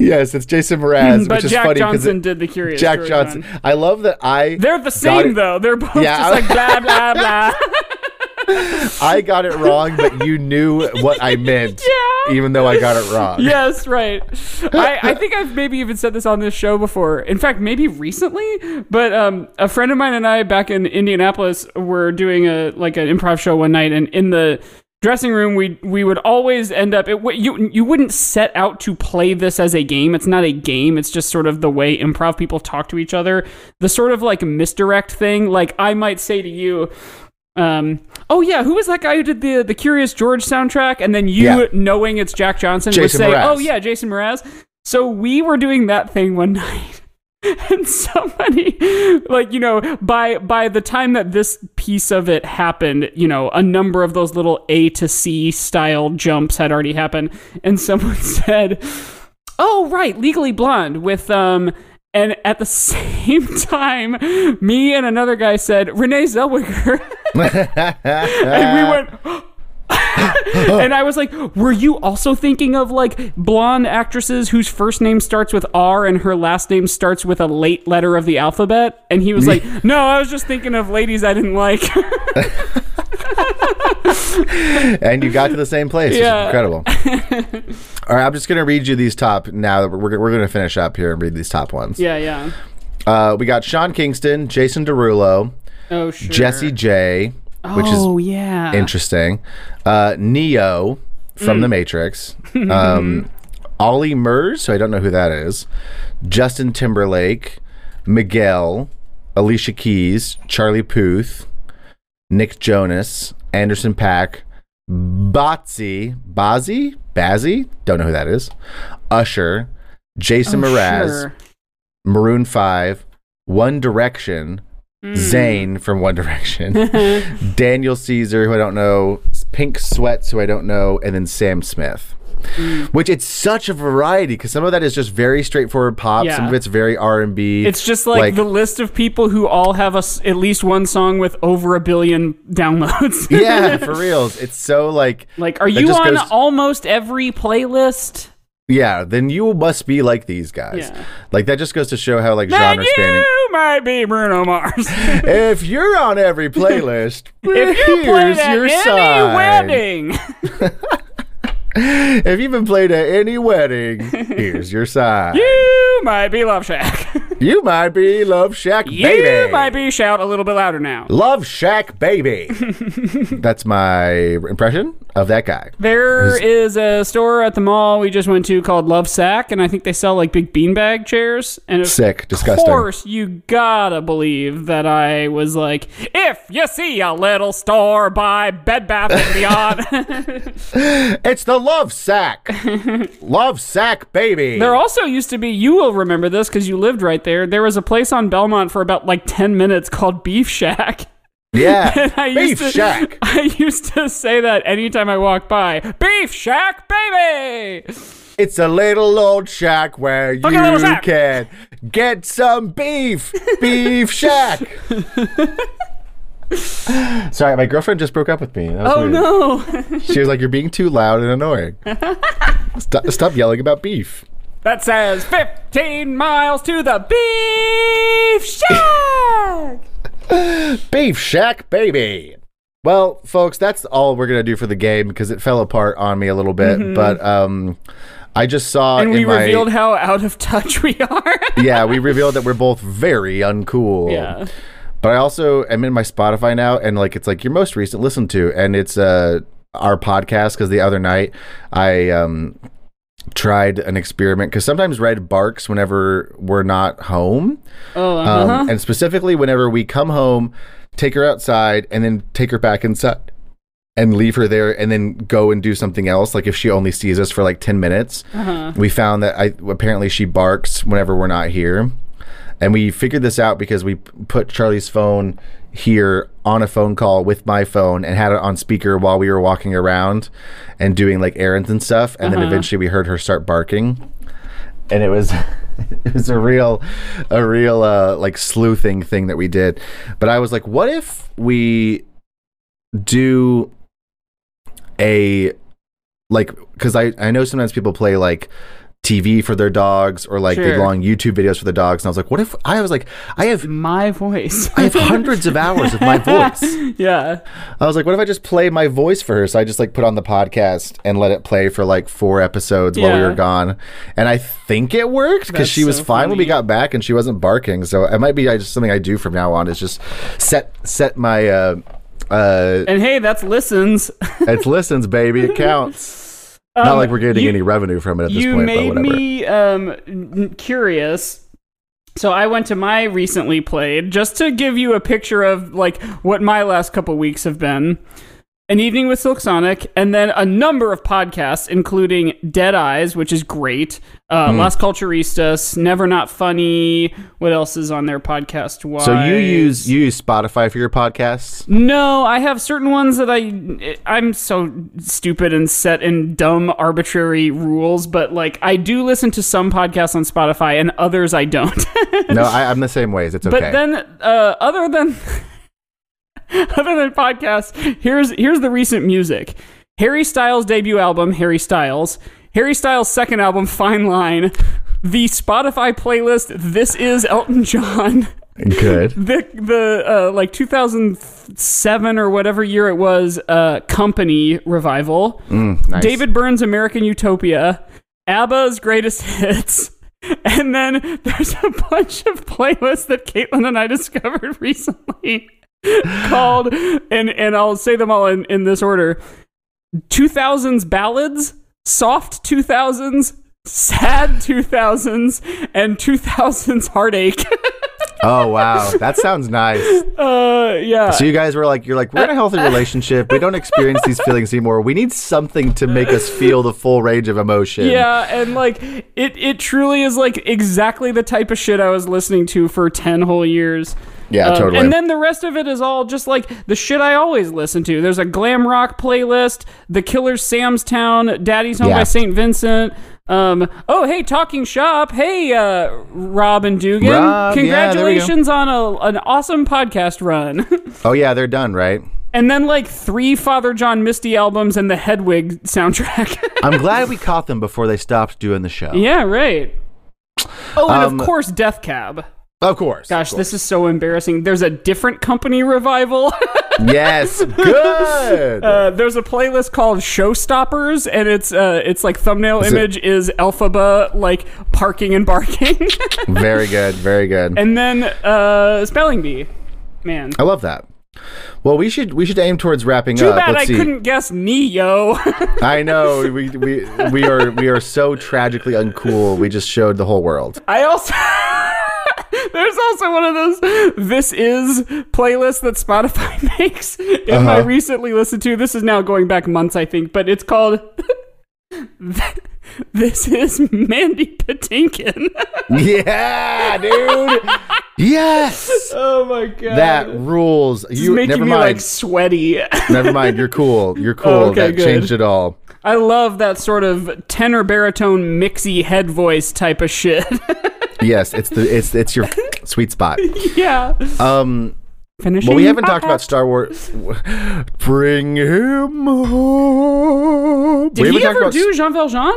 Yes, it's Jason Mraz, but which is Jack funny because Johnson did the Curious Jack Johnson. one. I love that I They're the same though. They're both Yeah. just like blah blah blah. I got it wrong, but you knew what I meant, Yeah. even though I got it wrong. yes, right. I, I think I've maybe even said this on this show before. In fact, maybe recently. But um, a friend of mine and I back in Indianapolis were doing a like an improv show one night, and in the dressing room we we would always end up it, you you wouldn't set out to play this as a game it's not a game it's just sort of the way improv people talk to each other the sort of like misdirect thing like i might say to you um, oh yeah, who was that guy who did the the Curious George soundtrack? And then you, Yeah. knowing it's Jack Johnson, would say, Mraz. "Oh yeah, Jason Mraz." So we were doing that thing one night, and somebody, like you know, by by the time that this piece of it happened, you know, a number of those little A to C style jumps had already happened, and someone said, "Oh right, Legally Blonde with um." And at the same time, me and another guy said Renee Zellweger, and we went. and I was like, were you also thinking of like blonde actresses whose first name starts with R and her last name starts with a late letter of the alphabet? And he was like, no, I was just thinking of ladies I didn't like. and you got to the same place. Yeah. Incredible. All right, I'm just gonna read you these top now. that We're we're gonna finish up here and read these top ones. yeah, yeah. Uh, we got Sean Kingston, Jason Derulo, Oh, sure. Jessie J, which oh, is yeah. interesting. Uh, Neo from Mm. The Matrix. Um, Ollie Murs, so I don't know who that is. Justin Timberlake, Miguel, Alicia Keys, Charlie Puth, Nick Jonas, Anderson .Paak, Botsy, Bazzi, Bazzi, don't know who that is. Usher, Jason Oh, Mraz, sure. Maroon 5, One Direction, Hmm. Zayn from One Direction, Daniel Caesar, who I don't know, Pink Sweats, who I don't know, and then Sam Smith. Hmm. Which it's such a variety because some of that is just very straightforward pop, some of it's very R and B. It's just like, the list of people who all have a s at least one song with over a billion downloads. yeah, for reals. It's so like like, are you on goes- almost every playlist? Yeah. Then you must be like these guys. Yeah. Like that just goes to show how like Then genre spanning. you might be Bruno Mars. If you're on every playlist, if you here's your any sign. wedding, If you've been played at any wedding, here's your sign. you might be Love Shack. You might be Love Shack you Baby. You might be shout a little bit louder now. Love Shack Baby. That's my impression of that guy. There is a store at the mall we just went to called Love Sack, and I think they sell like big beanbag chairs. And of Sick, disgusting. Of course, you gotta believe that I was like, if you see a little store by Bed Bath and Beyond. It's the Love Sack. Love Sack Baby. there also used to be. You will remember this because you lived right there. There was a place on Belmont for about like ten minutes called Beef Shack. yeah. And I Beef used to, Shack. I used to say that anytime I walked by. Beef Shack, baby. It's a little old shack where you shack. can get some beef. Beef Shack. Sorry, my girlfriend just broke up with me. Oh weird. no. She was like, "You're being too loud and annoying. stop, stop yelling about beef." That says 15 miles to the beef shack. Beef Shack, baby. Well, folks, that's all we're gonna do for the game because it fell apart on me a little bit. But um, I just saw Mm-hmm. and we my revealed how out of touch we are. yeah, we revealed that we're both very uncool. yeah. But I also am in my Spotify now, and like it's like your most recent listened to, and it's uh our podcast because the other night I um tried an experiment because sometimes Red barks whenever we're not home. Oh, Um, uh-huh. and specifically whenever we come home, take her outside, and then take her back inside and leave her there, and then go and do something else. Like if she only sees us for like ten minutes, Uh-huh. we found that I apparently she barks whenever we're not here, and we figured this out because we put Charlie's phone here on a phone call with my phone and had it on speaker while we were walking around and doing like errands and stuff, and then Uh-huh. eventually we heard her start barking, and it was. It was a real, a real uh, like sleuthing thing that we did, but I was like, "What if we do a like because I I know sometimes people play like TV for their dogs or like Sure. big long YouTube videos for the dogs, and I was like, what if I was like I have My voice. I have hundreds of hours of my voice. yeah. I was like, what if I just play my voice for her? So I just like put on the podcast and let it play for like four episodes while we were gone, and I think it worked because she was so fine when we got back and she wasn't barking. So it might be I just something I do from now on is just set set my uh uh And hey, that's listens. it's listens baby it counts. Not Um, like we're getting you- any revenue from it at this you point, but made me um, curious. So I went to my recently played just to give you a picture of like what my last couple weeks have been. An evening with Silk Sonic, and then a number of podcasts, including Dead Eyes, which is great. Uh, Hmm. Las Culturistas, Never Not Funny. What else is on their podcast? Wise? So you use you use Spotify for your podcasts? No, I have certain ones that I I'm so stupid and set in dumb arbitrary rules, but like I do listen to some podcasts on Spotify and others I don't. no, I, I'm the same ways. It's okay. but then uh, other than other than podcasts, here's here's the recent music. Harry Styles' debut album, Harry Styles, Harry Styles' second album, Fine Line, the Spotify playlist, This Is Elton John, Good. the the uh, like 2007 or whatever year it was, uh, Company revival, Mm, nice. David Byrne's American Utopia, ABBA's Greatest Hits. And then there's a bunch of playlists that Caitlin and I discovered recently called, and, and I'll say them all in, in this order 2000s ballads, soft 2000s, sad 2000s, and 2000s heartache. Oh wow, that sounds nice. uh, yeah. So you guys were like, you're like, we're in a healthy relationship. We don't experience these feelings anymore. We need something to make us feel the full range of emotion. Yeah, and like it, it truly is like exactly the type of shit I was listening to for ten whole years. Yeah, Um, totally. And then the rest of it is all just like the shit I always listen to. There's a glam rock playlist, The Killers, Sam's Town, Daddy's Home Yeah. by St. Vincent. Um, oh, hey, Talking Shop. Hey, uh, Rob and Dugan. Rob, yeah, there we go. Congratulations on a, an awesome podcast run. oh yeah, they're done, right? and then like three Father John Misty albums and the Hedwig soundtrack. I'm glad we caught them before they stopped doing the show. yeah, right. Oh, and Um, of course, Death Cab. Of course. Gosh, this is so embarrassing. There's a different company revival. Yes, good. uh, there's a playlist called Showstoppers, and it's uh, it's like thumbnail it- image is Elphaba like parking and barking, very good, very good. and then uh, spelling bee. Man, I love that. Well, we should we should aim towards wrapping too up. bad Let's I see. couldn't guess Neo. I know we, we we are we are so tragically uncool. We just showed the whole world. I also. There's also one of those this is playlists that Spotify makes. In my Uh-huh. recently listened to, this is now going back months, I think, but it's called This is Mandy Patinkin. Yeah, dude. yes, oh my god. that rules. is You making never me mind. like sweaty. never mind. You're cool. You're cool. okay, that good. changed it all. I love that sort of tenor baritone mixy head voice type of shit. Yes, it's the it's it's your sweet spot. yeah. Um, Finishing. well, we haven't talked about Star Wars. Bring him home. Did we he ever do Jean Valjean?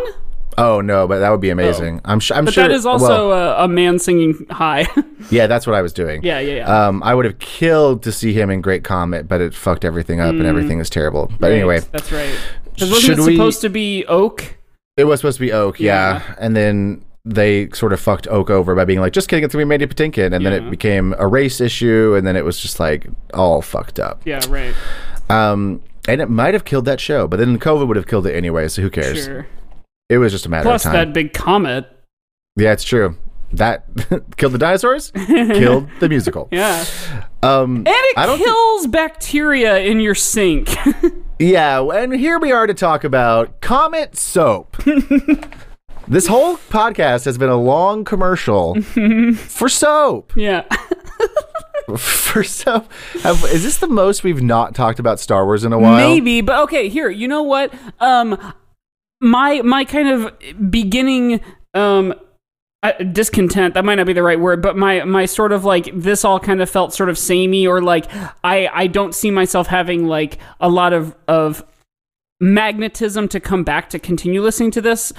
Oh no, but that would be amazing. I'm, sh- I'm But sure. that is well, also a, a man singing high. yeah, that's what I was doing. yeah, yeah, yeah. Um, I would have killed to see him in Great Comet, but it fucked everything up, and everything is terrible. But Right, anyway, that's right. 'Cause wasn't it we- supposed to be Oak? it was supposed to be Oak, yeah. Yeah. and then they sort of fucked Oak over by being like, "Just kidding, it's gonna be Mandy Patinkin," and then it became a race issue, and then it was just like all fucked up. Yeah, right. Um, and it might have killed that show, but then COVID would have killed it anyway. So who cares? Sure. It was just a matter Plus of time. that big comet. yeah, it's true. That killed the dinosaurs, killed the musical. Yeah. Um, And it I don't thi- kills bacteria in your sink. Yeah, and here we are to talk about Comet Soap. This whole podcast has been a long commercial for soap. yeah. For soap. Have, is this the most we've not talked about Star Wars in a while? Maybe, but okay, here, you know what? Um my my kind of beginning um uh, discontent that might not be the right word but my my sort of like this all kind of felt sort of samey or like i i don't see myself having like a lot of of magnetism to come back to continue listening to this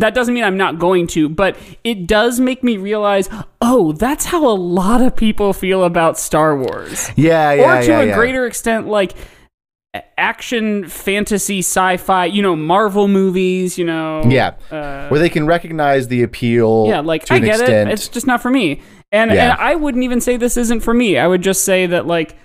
that doesn't mean i'm not going to but it does make me realize oh that's how a lot of people feel about star wars Yeah, yeah, or to yeah, a yeah. greater extent like action fantasy sci-fi you know marvel movies you know Yeah, uh, where they can recognize the appeal. yeah like to i an get extent. it it's just not for me and Yeah. and i wouldn't even say this isn't for me i would just say that like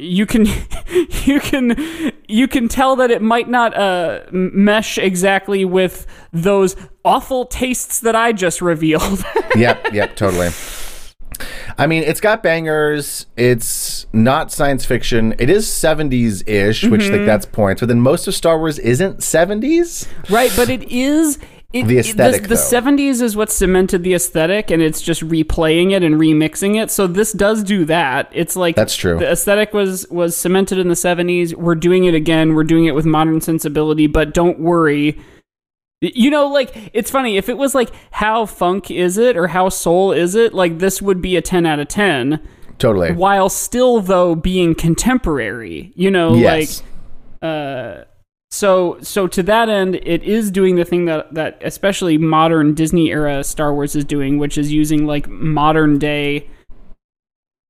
you can you can you can tell that it might not uh mesh exactly with those awful tastes that i just revealed yep, yep, totally. I mean, it's got bangers. It's not science fiction. It is 70s ish, which Mm-hmm. like that's points. But then most of Star Wars isn't 70s. Right, but it is it, The it- aesthetic, the, seventies is what cemented the aesthetic, and it's just replaying it and remixing it. So this does do that. It's like That's true. The aesthetic was was cemented in the seventies. We're doing it again. We're doing it with modern sensibility. But don't worry. You know, like it's funny if it was like how funk is it or how soul is it? Like this would be a ten out of ten, Totally. while still though being contemporary. You know, yes. like uh So so to that end, it is doing the thing that that especially modern Disney era Star Wars is doing, which is using like modern day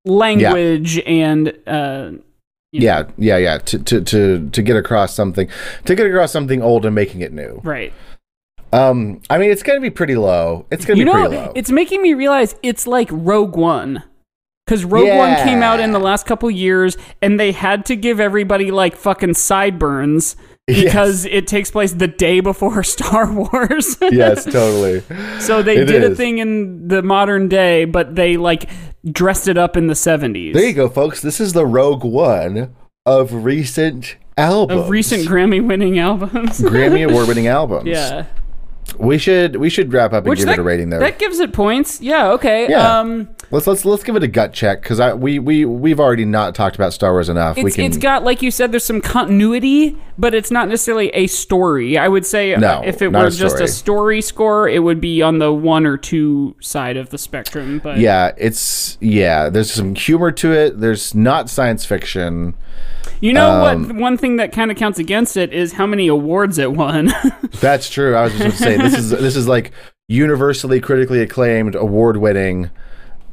language and uh you know, Yeah, yeah, yeah. To, to to to get across something, to get across something old and making it new. right. Um, I mean, it's gonna be pretty low. It's gonna You be know, pretty low. it's making me realize it's like Rogue One. Because Rogue One came out in the last couple years, and they had to give everybody like fucking sideburns because it takes place the day before Star Wars. yes, totally. so they It did a thing in the modern day, but they like dressed it up in the 70s. There you go, folks. This is the Rogue One of recent albums. Of recent Grammy winning albums. Grammy award winning albums. yeah. We should we should wrap up and Which give that, it a rating there. that gives it points. Yeah, okay. Yeah. Um let's let's let's give it a gut check because I we we we've already not talked about Star Wars enough. we it's, can it's got like you said there's some continuity but it's not necessarily a story i would say uh, No, if it were a just a story score it would be on the one or two side of the spectrum but yeah, it's yeah. There's some humor to it. There's not science fiction. You know Um, what one thing that kind of counts against it is how many awards it won That's true. I was just going to say this is this is like universally critically acclaimed, award winning,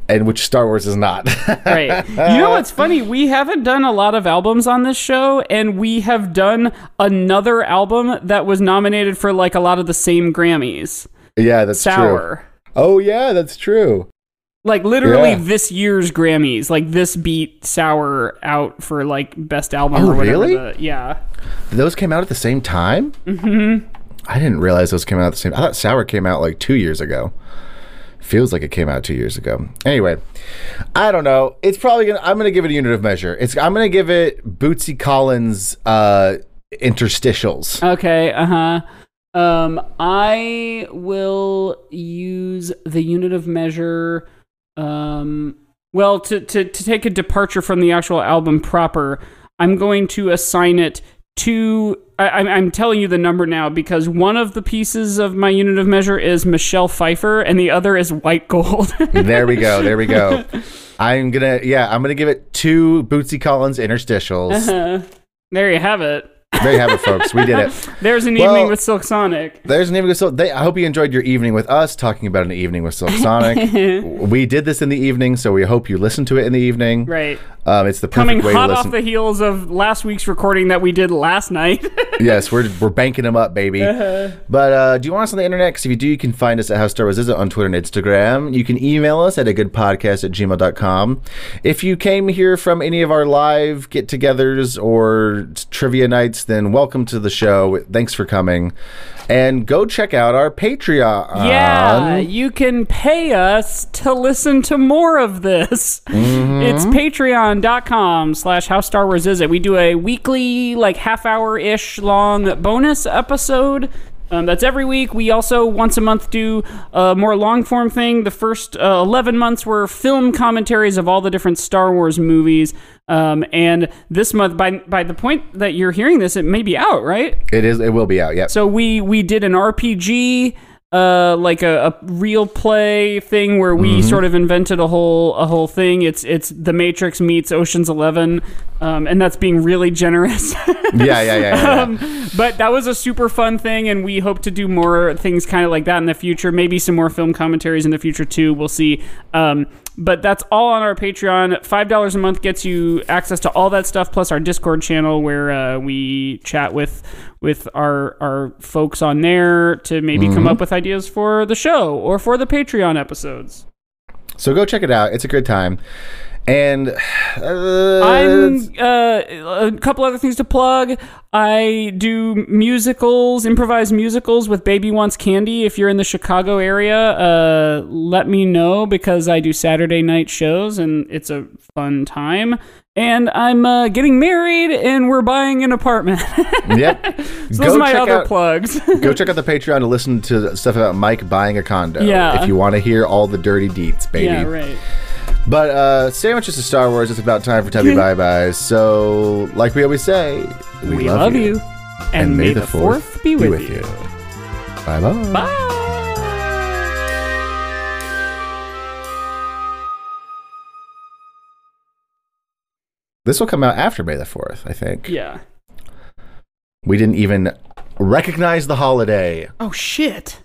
and which Star Wars is not. right you know what's funny we haven't done a lot of albums on this show and we have done another album that was nominated for like a lot of the same grammys yeah, that's true. Oh yeah, that's true. Like literally Yeah. this year's Grammys, like this beat Sour out for like best album Oh, or whatever. really? the- yeah. Those came out at the same time. Mm-hmm. I didn't realize those came out at the same. I thought Sour came out like two years ago. Feels like it came out two years ago. Anyway, I don't know. It's probably gonna. I'm gonna give it a unit of measure. It's. I'm gonna give it Bootsy Collins uh, interstitials. Okay. Uh huh. Um, I will use the unit of measure. Um, well, to to to take a departure from the actual album proper, I'm going to assign it to. I, I'm- I'm telling you the number now because one of the pieces of my unit of measure is Michelle Pfeiffer, and the other is White Gold. there we go. There we go. I'm gonna. Yeah, I'm gonna give it two Bootsy Collins interstitials. there you have it. There you have it, folks. We did it. There's an Well- evening with Silk Sonic. There's an evening with Silk. They, I hope you enjoyed your evening with us talking about an evening with Silk Sonic. we did this in the evening, so we hope you listen to it in the evening. Right. Um, it's the perfect Coming way hot to off the heels of last week's recording that we did last night. yes, we're we're banking them up, baby. Uh-huh. But uh, do you want us on the internet? Because if you do, you can find us at How Star Wars Is It on Twitter and Instagram. You can email us at a good podcast at gmail.com. If you came here from any of our live get togethers or trivia nights, then welcome to the show. Thanks for coming. And go check out our Patreon. yeah, you can pay us to listen to more of this. Mm-hmm. It's patreon.com slash how Star Wars is it. We do a weekly, like half hour ish long bonus episode. Um, that's every week. We also once a month do a more long form thing. The first uh, 11 months were film commentaries of all the different Star Wars movies. Um, and this month, by by the point that you're hearing this, it may be out, right? It is. It will be out. Yeah. So we we did an RPG, uh, like a, a real play thing where we Mm-hmm. sort of invented a whole a whole thing. It's it's The Matrix meets Ocean's Eleven, um, and that's being really generous. yeah, yeah, yeah. yeah, yeah. um, but that was a super fun thing, and we hope to do more things kind of like that in the future. Maybe some more film commentaries in the future too. We'll see. Um, but that's all on our Patreon. Five dollars a month gets you access to all that stuff, plus our Discord channel where uh, we chat with with our our folks on there to maybe come up with ideas for the show or for the Patreon episodes. So go check it out. It's a good time. And uh, I'm uh, a couple other things to plug. I do musicals, improvised musicals with Baby Wants Candy. If you're in the Chicago area, uh, let me know because I do Saturday night shows and it's a fun time. And I'm uh, getting married and we're buying an apartment. yep. so those are my other plugs. go check out the Patreon to listen to stuff about Mike buying a condo. Yeah. If you want to hear all the dirty deets, baby. yeah, right. But uh, sandwiches to Star Wars. It's about time for Tubby Bye Byes. So, like we always say, we, We love, you. And, may the fourth be with, you. Bye bye. Bye. This will come out after May the Fourth, I think. Yeah. We didn't even recognize the holiday. Oh shit.